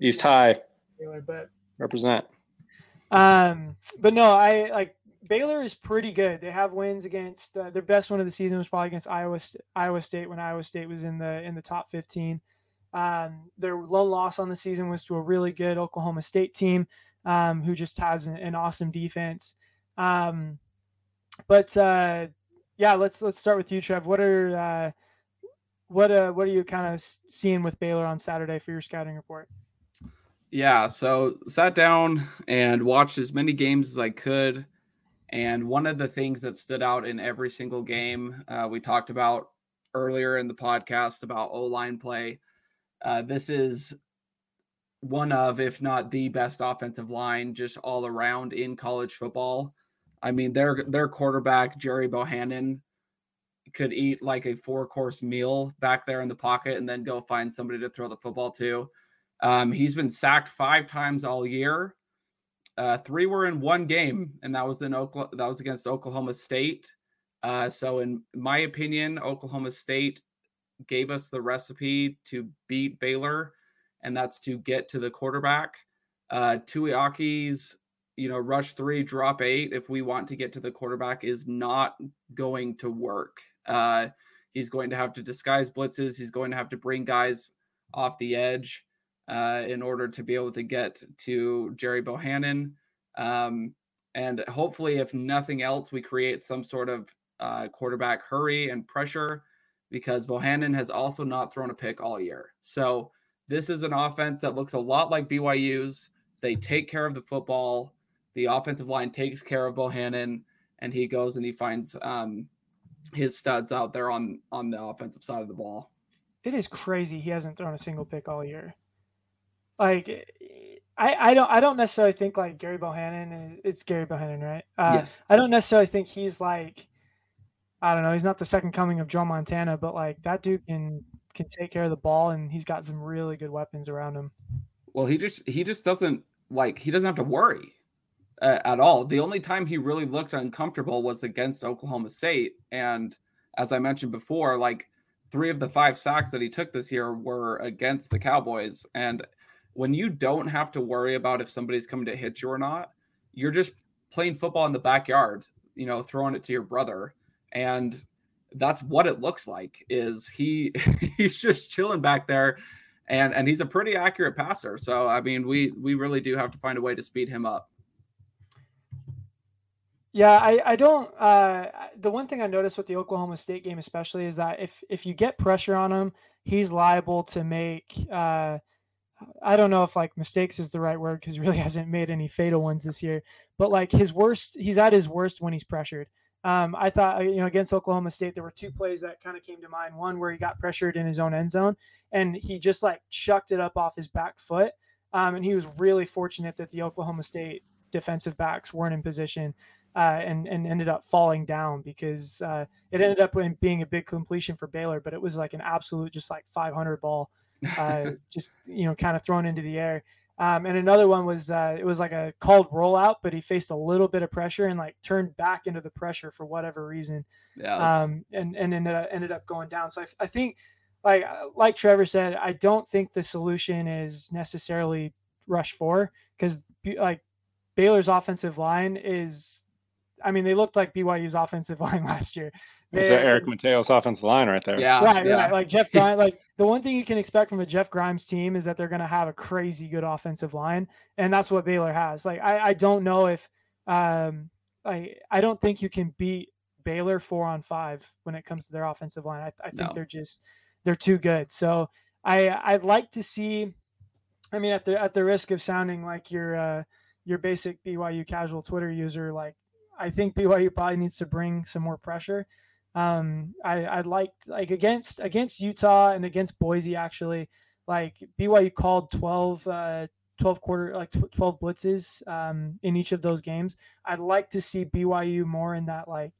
East High. But Represent. Um, but no, I like Baylor is pretty good. They have wins against uh, their best one of the season was probably against Iowa Iowa State when Iowa State was in the in the top 15. Um, their lone loss on the season was to a really good Oklahoma State team um, who just has an, an awesome defense. Um, but uh, yeah, let's let's start with you, Trev. What are uh, what uh, what are you kind of seeing with Baylor on Saturday for your scouting report? Yeah, so sat down and watched as many games as I could. And one of the things that stood out in every single game, uh, we talked about earlier in the podcast about O line play. Uh, this is one of, if not the best offensive line just all around in college football. I mean, their their quarterback Gerry Bohanon could eat like a four course meal back there in the pocket and then go find somebody to throw the football to. Um, he's been sacked five times all year. Uh, three were in one game, and that was in Oklahoma. That was against Oklahoma State. Uh, so, in my opinion, Oklahoma State gave us the recipe to beat Baylor, and that's to get to the quarterback. Uh, Tuiaki's, you know, rush three, drop eight. If we want to get to the quarterback, is not going to work. Uh, he's going to have to disguise blitzes. He's going to have to bring guys off the edge uh, in order to be able to get to Gerry Bohanon. Um, and hopefully, if nothing else, we create some sort of uh, quarterback hurry and pressure because Bohanon has also not thrown a pick all year. So this is an offense that looks a lot like BYU's. They take care of the football. The offensive line takes care of Bohanon, and he goes and he finds um, his studs out there on on the offensive side of the ball. It is crazy he hasn't thrown a single pick all year. Like I, I don't I don't necessarily think like Gary Bohanon it's Gary Bohanon right? Uh, yes. I don't necessarily think he's like I don't know, he's not the second coming of Joe Montana, but like that dude can can take care of the ball and he's got some really good weapons around him. Well, he just he just doesn't like he doesn't have to worry uh, at all. The only time he really looked uncomfortable was against Oklahoma State and as I mentioned before, like three of the five sacks that he took this year were against the Cowboys and when you don't have to worry about if somebody's coming to hit you or not, you're just playing football in the backyard, you know, throwing it to your brother. And that's what it looks like is he he's just chilling back there and and he's a pretty accurate passer. So I mean, we we really do have to find a way to speed him up. Yeah, I, I don't. Uh, the one thing I noticed with the Oklahoma State game, especially, is that if if you get pressure on him, he's liable to make uh, I don't know if like mistakes is the right word because he really hasn't made any fatal ones this year. But like his worst, he's at his worst when he's pressured. Um, I thought you know against Oklahoma State there were two plays that kind of came to mind. One where he got pressured in his own end zone and he just like chucked it up off his back foot. Um, and he was really fortunate that the Oklahoma State defensive backs weren't in position uh, and and ended up falling down because uh, it ended up being a big completion for Baylor, but it was like an absolute just like 500 ball uh, just you know kind of thrown into the air. Um, and another one was uh, it was like a called rollout, but he faced a little bit of pressure and like turned back into the pressure for whatever reason. Yeah. Um, and and ended up, ended up going down. So I, I think like uh, like Trevor said, I don't think the solution is necessarily rush four because like Baylor's offensive line is I mean, they looked like BYU's offensive line last year. There's Eric Mateos offensive line right there. Yeah, right, yeah. right. Like Jeff Grimes. like the one thing you can expect from a Jeff Grimes team is that they're going to have a crazy good offensive line, and that's what Baylor has. Like I, I don't know if, um, I I don't think you can beat Baylor four on five when it comes to their offensive line. I, I think No. they're just they're too good. So I I'd like to see. I mean, at the at the risk of sounding like your uh, your basic BYU casual Twitter user, like I think BYU probably needs to bring some more pressure. Um, I I like like against against Utah and against Boise actually, like BYU called 12, uh, 12 quarter like tw- 12 blitzes um, in each of those games. I'd like to see BYU more in that like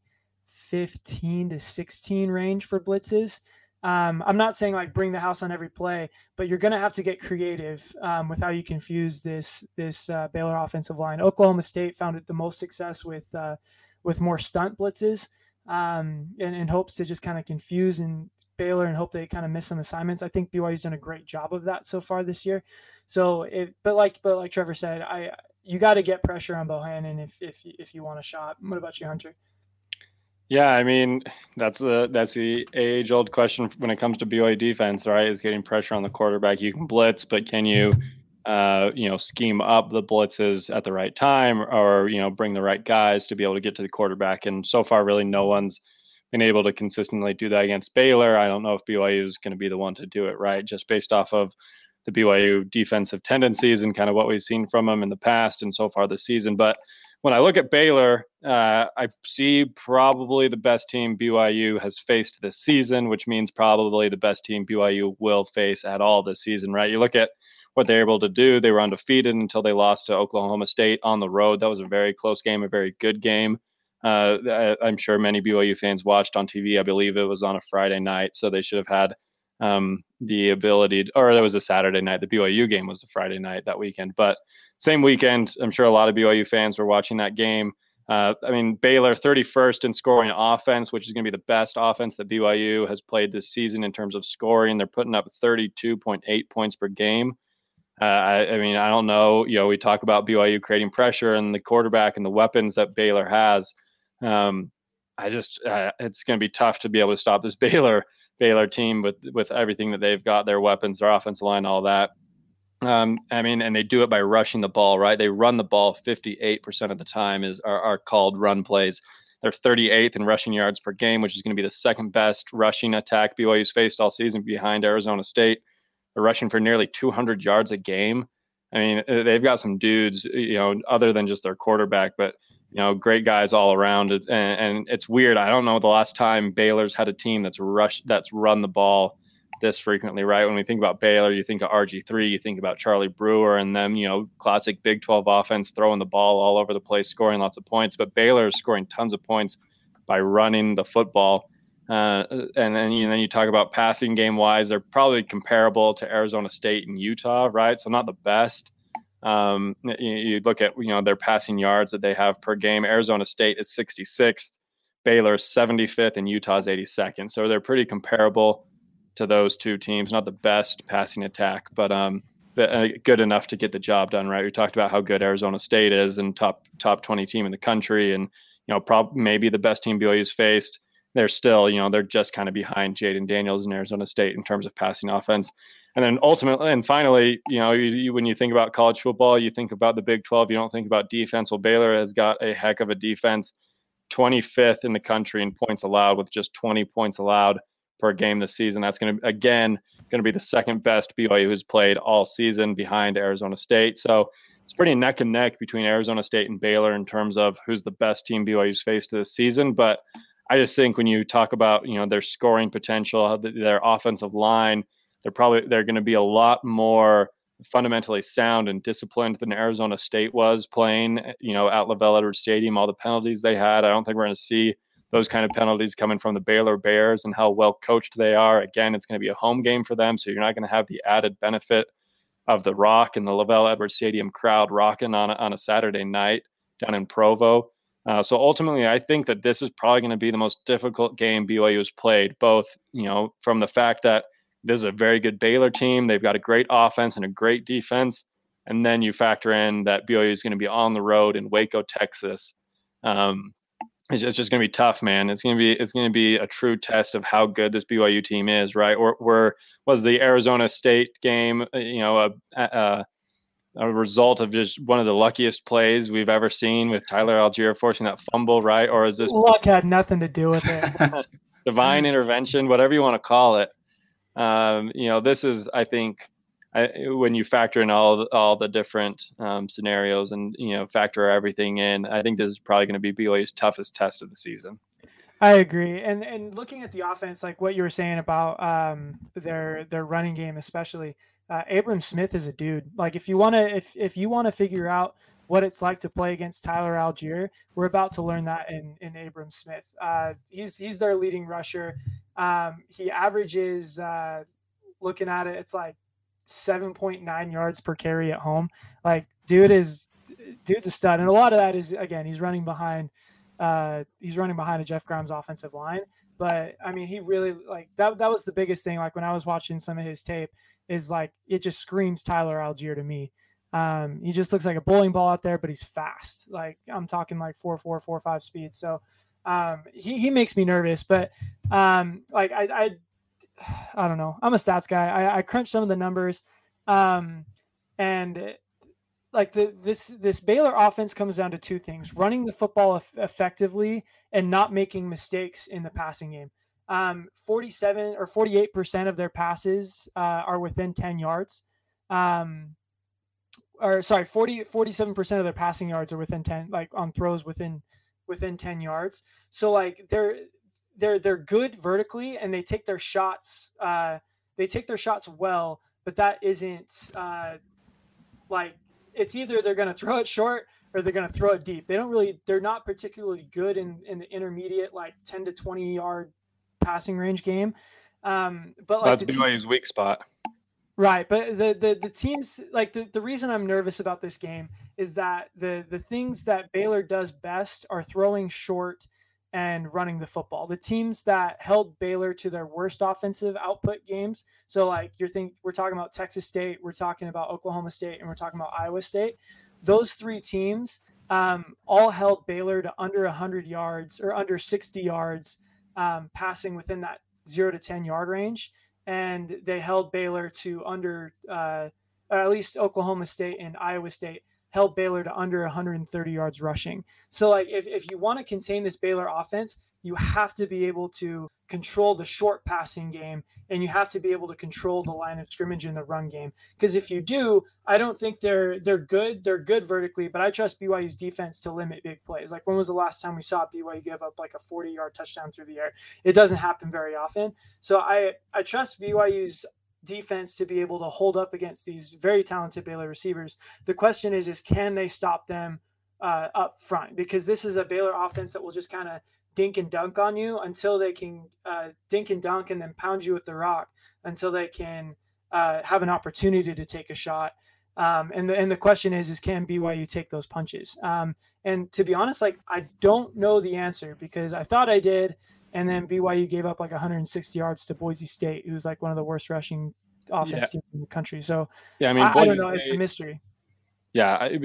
15 to 16 range for blitzes. Um, I'm not saying like bring the house on every play, but you're going to have to get creative um, with how you confuse this this uh, Baylor offensive line. Oklahoma State found it the most success with uh, with more stunt blitzes um, in, in hopes to just kind of confuse and Baylor and hope they kind of miss some assignments. I think BYU's done a great job of that so far this year. So it, but like but like Trevor said, I you got to get pressure on Bohanon if if if you want a shot. What about you, Hunter? Yeah, I mean that's the that's the age old question when it comes to BYU defense, right? Is getting pressure on the quarterback. You can blitz, but can you, uh, you know, scheme up the blitzes at the right time, or you know, bring the right guys to be able to get to the quarterback? And so far, really, no one's been able to consistently do that against Baylor. I don't know if BYU is going to be the one to do it, right? Just based off of the BYU defensive tendencies and kind of what we've seen from them in the past and so far this season, but when I look at Baylor, uh, I see probably the best team BYU has faced this season, which means probably the best team BYU will face at all this season, right? You look at what they're able to do. They were undefeated until they lost to Oklahoma State on the road. That was a very close game, a very good game. Uh, I'm sure many BYU fans watched on TV. I believe it was on a Friday night, so they should have had um, the ability, to, or that was a Saturday night. The BYU game was a Friday night that weekend, but same weekend, I'm sure a lot of BYU fans were watching that game. Uh, I mean, Baylor 31st in scoring offense, which is going to be the best offense that BYU has played this season in terms of scoring. They're putting up 32.8 points per game. Uh, I, I, mean, I don't know. You know, we talk about BYU creating pressure and the quarterback and the weapons that Baylor has. Um, I just, uh, it's going to be tough to be able to stop this Baylor Baylor team with with everything that they've got, their weapons, their offensive line, all that. Um, I mean, and they do it by rushing the ball, right? They run the ball 58% of the time is are, are called run plays. They're 38th in rushing yards per game, which is going to be the second best rushing attack BYU's faced all season behind Arizona State. They're rushing for nearly 200 yards a game. I mean, uh, they've got some dudes, you know, other than just their quarterback, but you know, great guys all around. And, and it's weird. I don't know the last time Baylor's had a team that's rushed, that's run the ball this frequently, right? When we think about Baylor, you think of RG3, you think about Charlie Brewer and them, you know, classic Big 12 offense, throwing the ball all over the place, scoring lots of points. But Baylor is scoring tons of points by running the football. Uh, and then you, then you talk about passing game wise, they're probably comparable to Arizona State and Utah, right? So not the best. Um, you, you look at you know their passing yards that they have per game. Arizona State is 66th, Baylor 75th, and Utah's 82nd. So they're pretty comparable to those two teams. Not the best passing attack, but um, uh, good enough to get the job done. Right? We talked about how good Arizona State is and top top 20 team in the country, and you know, prob- maybe the best team BYU's faced. They're still, you know, they're just kind of behind Jayden Daniels and Arizona State in terms of passing offense. And then ultimately, and finally, you know, you, you, when you think about college football, you think about the Big 12. You don't think about defense. Well, Baylor has got a heck of a defense, 25th in the country in points allowed, with just 20 points allowed per game this season. That's going to again going to be the second best BYU has played all season behind Arizona State. So it's pretty neck and neck between Arizona State and Baylor in terms of who's the best team BYU's faced this season. But I just think when you talk about you know their scoring potential, their offensive line, they're probably they're going to be a lot more fundamentally sound and disciplined than Arizona State was playing. You know at LaVell Edwards Stadium, all the penalties they had. I don't think we're going to see those kind of penalties coming from the Baylor Bears and how well coached they are. Again, it's going to be a home game for them, so you're not going to have the added benefit of the rock and the LaVell Edwards Stadium crowd rocking on a, on a Saturday night down in Provo. Uh, so ultimately, I think that this is probably going to be the most difficult game BYU has played, both you know from the fact that this is a very good Baylor team, they've got a great offense and a great defense, and then you factor in that BYU is going to be on the road in Waco, Texas. Um, it's just, it's just going to be tough, man. It's going to be it's going to be a true test of how good this BYU team is, right? Or where was the Arizona State game, uh, you know, a, a, a result of just one of the luckiest plays we've ever seen with Tyler Allgeier forcing that fumble, right? Or is this luck had nothing to do with it? divine intervention, whatever you want to call it. Um, you know, this is, I think, I, when you factor in all all the different um, scenarios and you know factor everything in, I think this is probably going to be BYU's toughest test of the season. I agree, and and looking at the offense, like what you were saying about um, their their running game, especially uh, Abram Smith is a dude. Like if you want to if if you want to figure out what it's like to play against Tyler Allgeier. we're about to learn that in in Abram Smith. Uh, he's he's their leading rusher. Um, he averages uh, looking at it, it's like 7.9 yards per carry at home. Like, dude is dude's a stud, and a lot of that is again he's running behind. Uh, he's running behind a Jeff Grimes offensive line, but I mean he really like that. That was the biggest thing. Like when I was watching some of his tape, is like it just screams Tyler Allgeier to me. Um, he just looks like a bowling ball out there, but he's fast. Like I'm talking like four four four five speed. So um, he he makes me nervous. But um, like I, I I don't know. I'm a stats guy. I, I crunch some of the numbers, um, and like the this this Baylor offense comes down to two things: running the football effectively and not making mistakes in the passing game. Um, 47 or 48 percent of their passes uh, are within 10 yards. Um, or sorry, 40 47 percent of their passing yards are within 10, like on throws within within 10 yards. So like they're they're they're good vertically and they take their shots uh they take their shots well, but that isn't uh like it's either they're going to throw it short or they're going to throw it deep. They don't really they're not particularly good in in the intermediate like 10 to 20 yard passing range game. Um but like that's BYU's weak spot. Right, but the the the teams like the, the reason I'm nervous about this game is that the the things that Baylor does best are throwing short and running the football. The teams that held Baylor to their worst offensive output games. So like you're think we're talking about Texas State, we're talking about Oklahoma State, and we're talking about Iowa State. Those three teams um, all held Baylor to under 100 yards or under 60 yards um, passing within that zero to 10 yard range, and they held Baylor to under uh, at least Oklahoma State and Iowa State held Baylor to under 130 yards rushing. So, like, if, if you want to contain this Baylor offense, you have to be able to control the short passing game and you have to be able to control the line of scrimmage in the run game. Because if you do, I don't think they're they're good. They're good vertically, but I trust BYU's defense to limit big plays. Like when was the last time we saw BYU give up like a 40 yard touchdown through the air? It doesn't happen very often. So I I trust BYU's defense to be able to hold up against these very talented Baylor receivers. The question is, is can they stop them uh, up front? Because this is a Baylor offense that will just kind of dink and dunk on you until they can uh, dink and dunk and then pound you with the rock until they can uh, have an opportunity to take a shot. Um, and the and the question is, is can BYU take those punches? Um, and to be honest, like I don't know the answer because I thought I did, and then BYU gave up like 160 yards to Boise State, who's like one of the worst rushing offense yeah. teams in the country. So yeah, I mean, I, I don't know. State, it's a mystery. Yeah, I,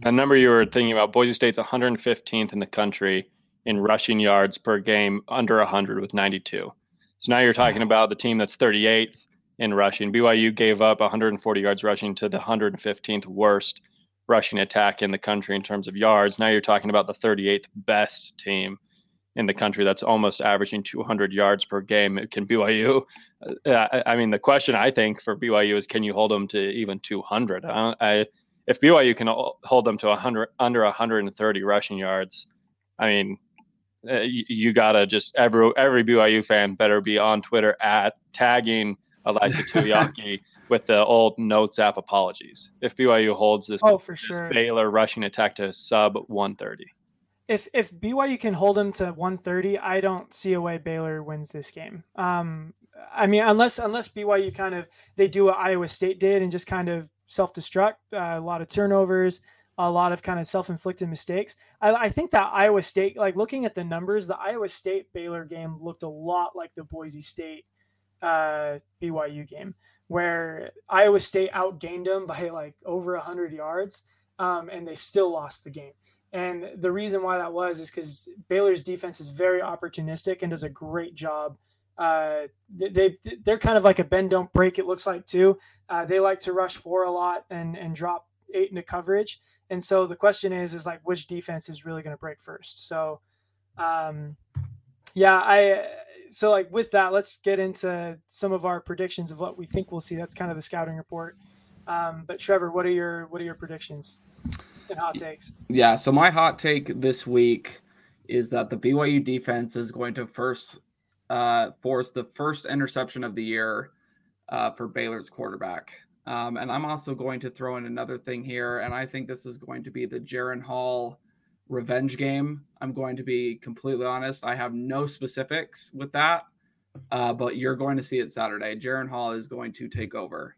the number you were thinking about, Boise State's 115th in the country in rushing yards per game, under 100 with 92. So now you're talking about the team that's 38th in rushing. BYU gave up 140 yards rushing to the 115th worst rushing attack in the country in terms of yards. Now you're talking about the 38th best team in the country that's almost averaging 200 yards per game. Can BYU? Uh, I mean, the question I think for BYU is, can you hold them to even 200? I, I if BYU can hold them to 100 under 130 rushing yards, I mean, uh, you, you, gotta just every every BYU fan better be on Twitter at tagging Ilaisa Tuiaki with the old notes app apologies. If BYU holds this, oh for sure, Baylor rushing attack to sub 130 if if BYU can hold them to 130, I don't see a way Baylor wins this game. Um, I mean, unless unless BYU kind of they do what Iowa State did and just kind of self destruct, uh, a lot of turnovers, a lot of kind of self inflicted mistakes. I, I, think that Iowa State, like looking at the numbers, the Iowa State Baylor game looked a lot like the Boise State uh, BYU game, where Iowa State outgained them by like over hundred yards, um, and they still lost the game. And the reason why that was is because Baylor's defense is very opportunistic and does a great job. Uh, they they're kind of like a bend don't break. It looks like too. Uh, they like to rush four a lot and and drop eight into coverage. And so the question is is like which defense is really going to break first. So, um, yeah, I so like with that, let's get into some of our predictions of what we think we'll see. That's kind of the scouting report. Um, but Trevor, what are your what are your predictions? and hot takes. Yeah, so my hot take this week is that the BYU defense is going to first uh, force the first interception of the year uh, for Baylor's quarterback. Um, and I'm also going to throw in another thing here, and I think this is going to be the Jaren Hall revenge game. I'm going to be completely honest. I have no specifics with that, uh, but you're going to see it Saturday. Jaren Hall is going to take over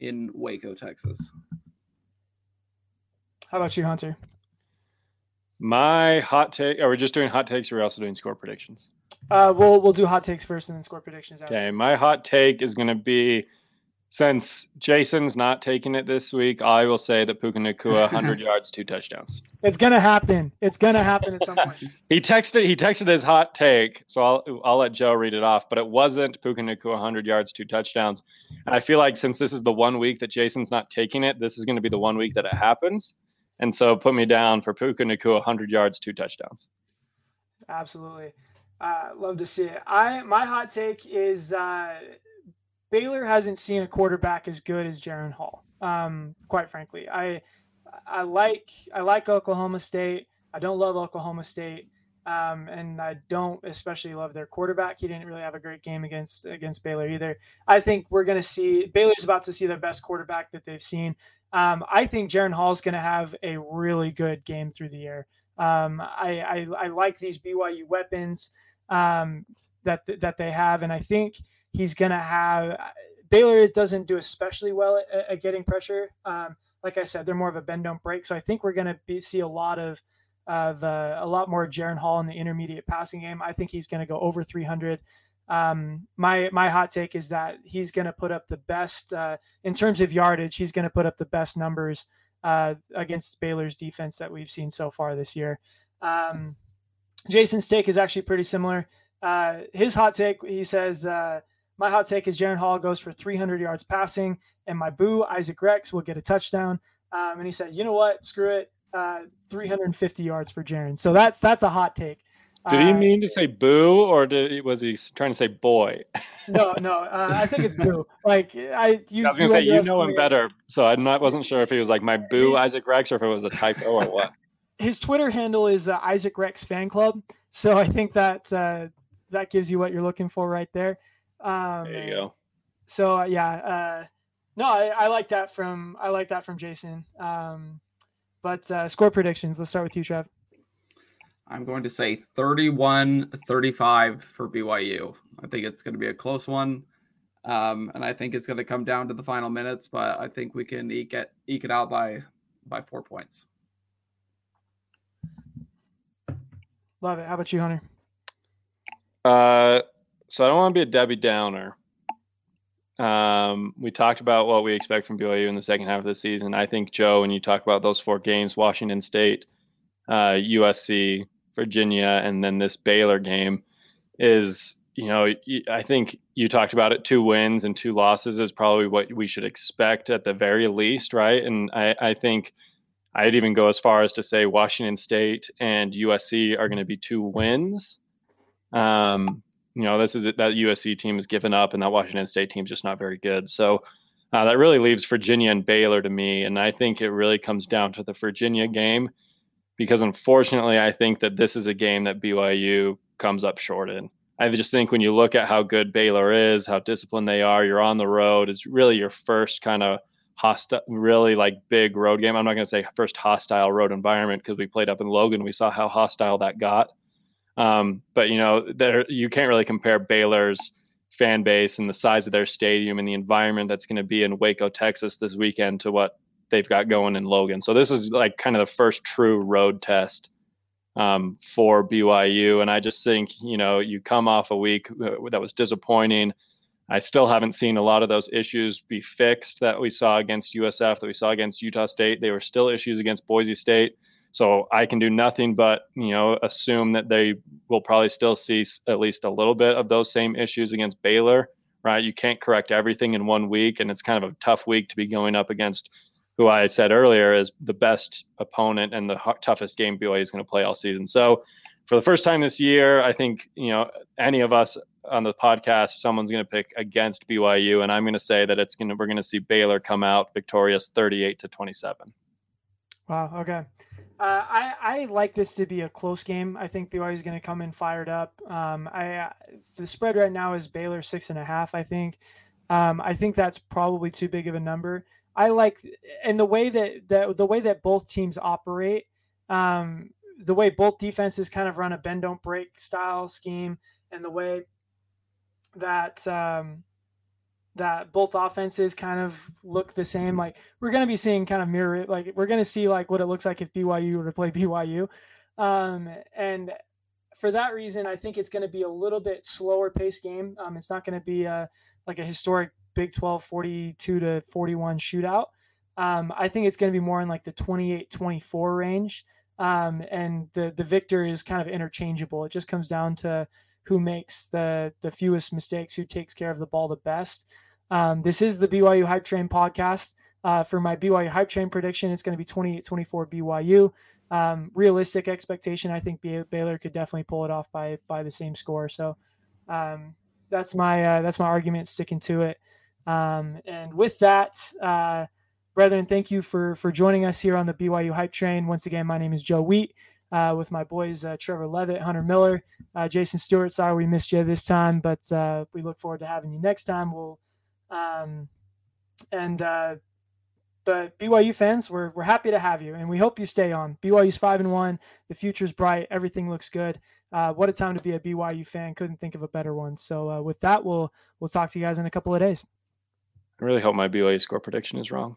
in Waco, Texas. How about you, Hunter? My hot take. Are we just doing hot takes, or are we also doing score predictions? Uh, we'll we'll do hot takes first, and then score predictions. After. Okay, my hot take is going to be since Jason's not taking it this week, I will say that Puka Nacua 100 yards, two touchdowns. It's gonna happen. It's gonna happen at some point. he texted he texted his hot take, so I'll I'll let Joe read it off. But it wasn't Puka Nacua 100 yards, two touchdowns. And I feel like since this is the one week that Jason's not taking it, this is going to be the one week that it happens. And so put me down for Puka Nacua 100 yards, two touchdowns. Absolutely. Uh, love to see it. I my hot take is uh, Baylor hasn't seen a quarterback as good as Jaren Hall. Um, quite frankly, I I like I like Oklahoma State. I don't love Oklahoma State, um, and I don't especially love their quarterback. He didn't really have a great game against against Baylor either. I think we're going to see Baylor's about to see their best quarterback that they've seen. Um, I think Hall is going to have a really good game through the year. Um, I, I, I like these BYU weapons um, that that they have, and I think He's going to have Baylor doesn't do especially well at, at getting pressure. Um, like I said, they're more of a bend don't break. So I think we're going to see a lot of of uh, a lot more Jaren Hall in the intermediate passing game. I think he's going to go over 300. Um, my my hot take is that he's going to put up the best uh, in terms of yardage. He's going to put up the best numbers uh, against Baylor's defense that we've seen so far this year. Um, Jason's take is actually pretty similar. Uh, his hot take, he says uh, my hot take is Jaren Hall goes for 300 yards passing, and my boo Isaac Rex will get a touchdown. Um, and he said, you know what? Screw it. Uh, 350 yards for Jaren. So that's that's a hot take. Did he uh, mean to say boo, or did, was he trying to say boy? no, no. Uh, I think it's boo. Like I, you, I was gonna say you know him better, so I not wasn't sure if he was like my boo his, Isaac Rex or if it was a typo or what. His Twitter handle is uh, Isaac Rex Fan Club, so I think that uh, that gives you what you're looking for right there. Um, there you go. So uh, yeah, uh, no, I, I, like that from I like that from Jason. Um, but uh, score predictions. Let's start with you, Trev. I'm going to say 31 35 for BYU. I think it's going to be a close one. Um, and I think it's going to come down to the final minutes, but I think we can eke it, eke it out by by four points. Love it. How about you, Hunter? Uh, so I don't want to be a Debbie Downer. Um, we talked about what we expect from BYU in the second half of the season. I think Joe, when you talk about those four games, Washington State, uh, USC, Virginia, and then this Baylor game, is you know I think you talked about it. Two wins and two losses is probably what we should expect at the very least, right? And I, I think I'd even go as far as to say Washington State and USC are going to be two wins. Um, you know, this is that USC team has given up, and that Washington State team is just not very good. So uh, that really leaves Virginia and Baylor to me, and I think it really comes down to the Virginia game because unfortunately, I think that this is a game that BYU comes up short in. I just think when you look at how good Baylor is, how disciplined they are, you're on the road. It's really your first kind of hostile, really like big road game. I'm not going to say first hostile road environment because we played up in Logan. We saw how hostile that got. Um, but you know, there you can't really compare Baylor's fan base and the size of their stadium and the environment that's going to be in Waco, Texas this weekend to what they've got going in Logan. So this is like kind of the first true road test um, for BYU, and I just think you know you come off a week uh, that was disappointing. I still haven't seen a lot of those issues be fixed that we saw against USF, that we saw against Utah State. They were still issues against Boise State. So I can do nothing but you know assume that they will probably still see at least a little bit of those same issues against Baylor, right? You can't correct everything in one week, and it's kind of a tough week to be going up against who I said earlier is the best opponent and the toughest game BYU is going to play all season. So for the first time this year, I think you know any of us on the podcast, someone's going to pick against BYU, and I'm going to say that it's going to we're going to see Baylor come out victorious, 38 to 27. Wow. Okay. Uh, I, I like this to be a close game. I think BYU is going to come in fired up. Um, I uh, the spread right now is Baylor six and a half. I think. Um, I think that's probably too big of a number. I like and the way that, that the way that both teams operate, um, the way both defenses kind of run a bend don't break style scheme, and the way that um, that both offenses kind of look the same. Like we're going to be seeing kind of mirror, like we're going to see like what it looks like if BYU were to play BYU. Um, and for that reason, I think it's going to be a little bit slower pace game. Um, it's not going to be a, like a historic Big 12 42 to 41 shootout. Um, I think it's going to be more in like the 28 24 range. Um, and the, the victor is kind of interchangeable. It just comes down to who makes the, the fewest mistakes, who takes care of the ball the best. Um, this is the BYU Hype Train podcast. Uh, for my BYU Hype Train prediction, it's going to be 28 24 BYU. Um, realistic expectation, I think Baylor could definitely pull it off by by the same score. So um, that's my uh, that's my argument, sticking to it. Um, and with that, uh, brethren, thank you for for joining us here on the BYU Hype Train. Once again, my name is Joe Wheat. Uh, with my boys uh, Trevor Levitt, Hunter Miller, uh, Jason Stewart. Sorry we missed you this time, but uh, we look forward to having you next time. We'll um, and uh, but BYU fans, we're we're happy to have you, and we hope you stay on. BYU's five and one. The future's bright. Everything looks good. Uh, what a time to be a BYU fan. Couldn't think of a better one. So uh, with that, we'll we'll talk to you guys in a couple of days. I really hope my BYU score prediction is wrong.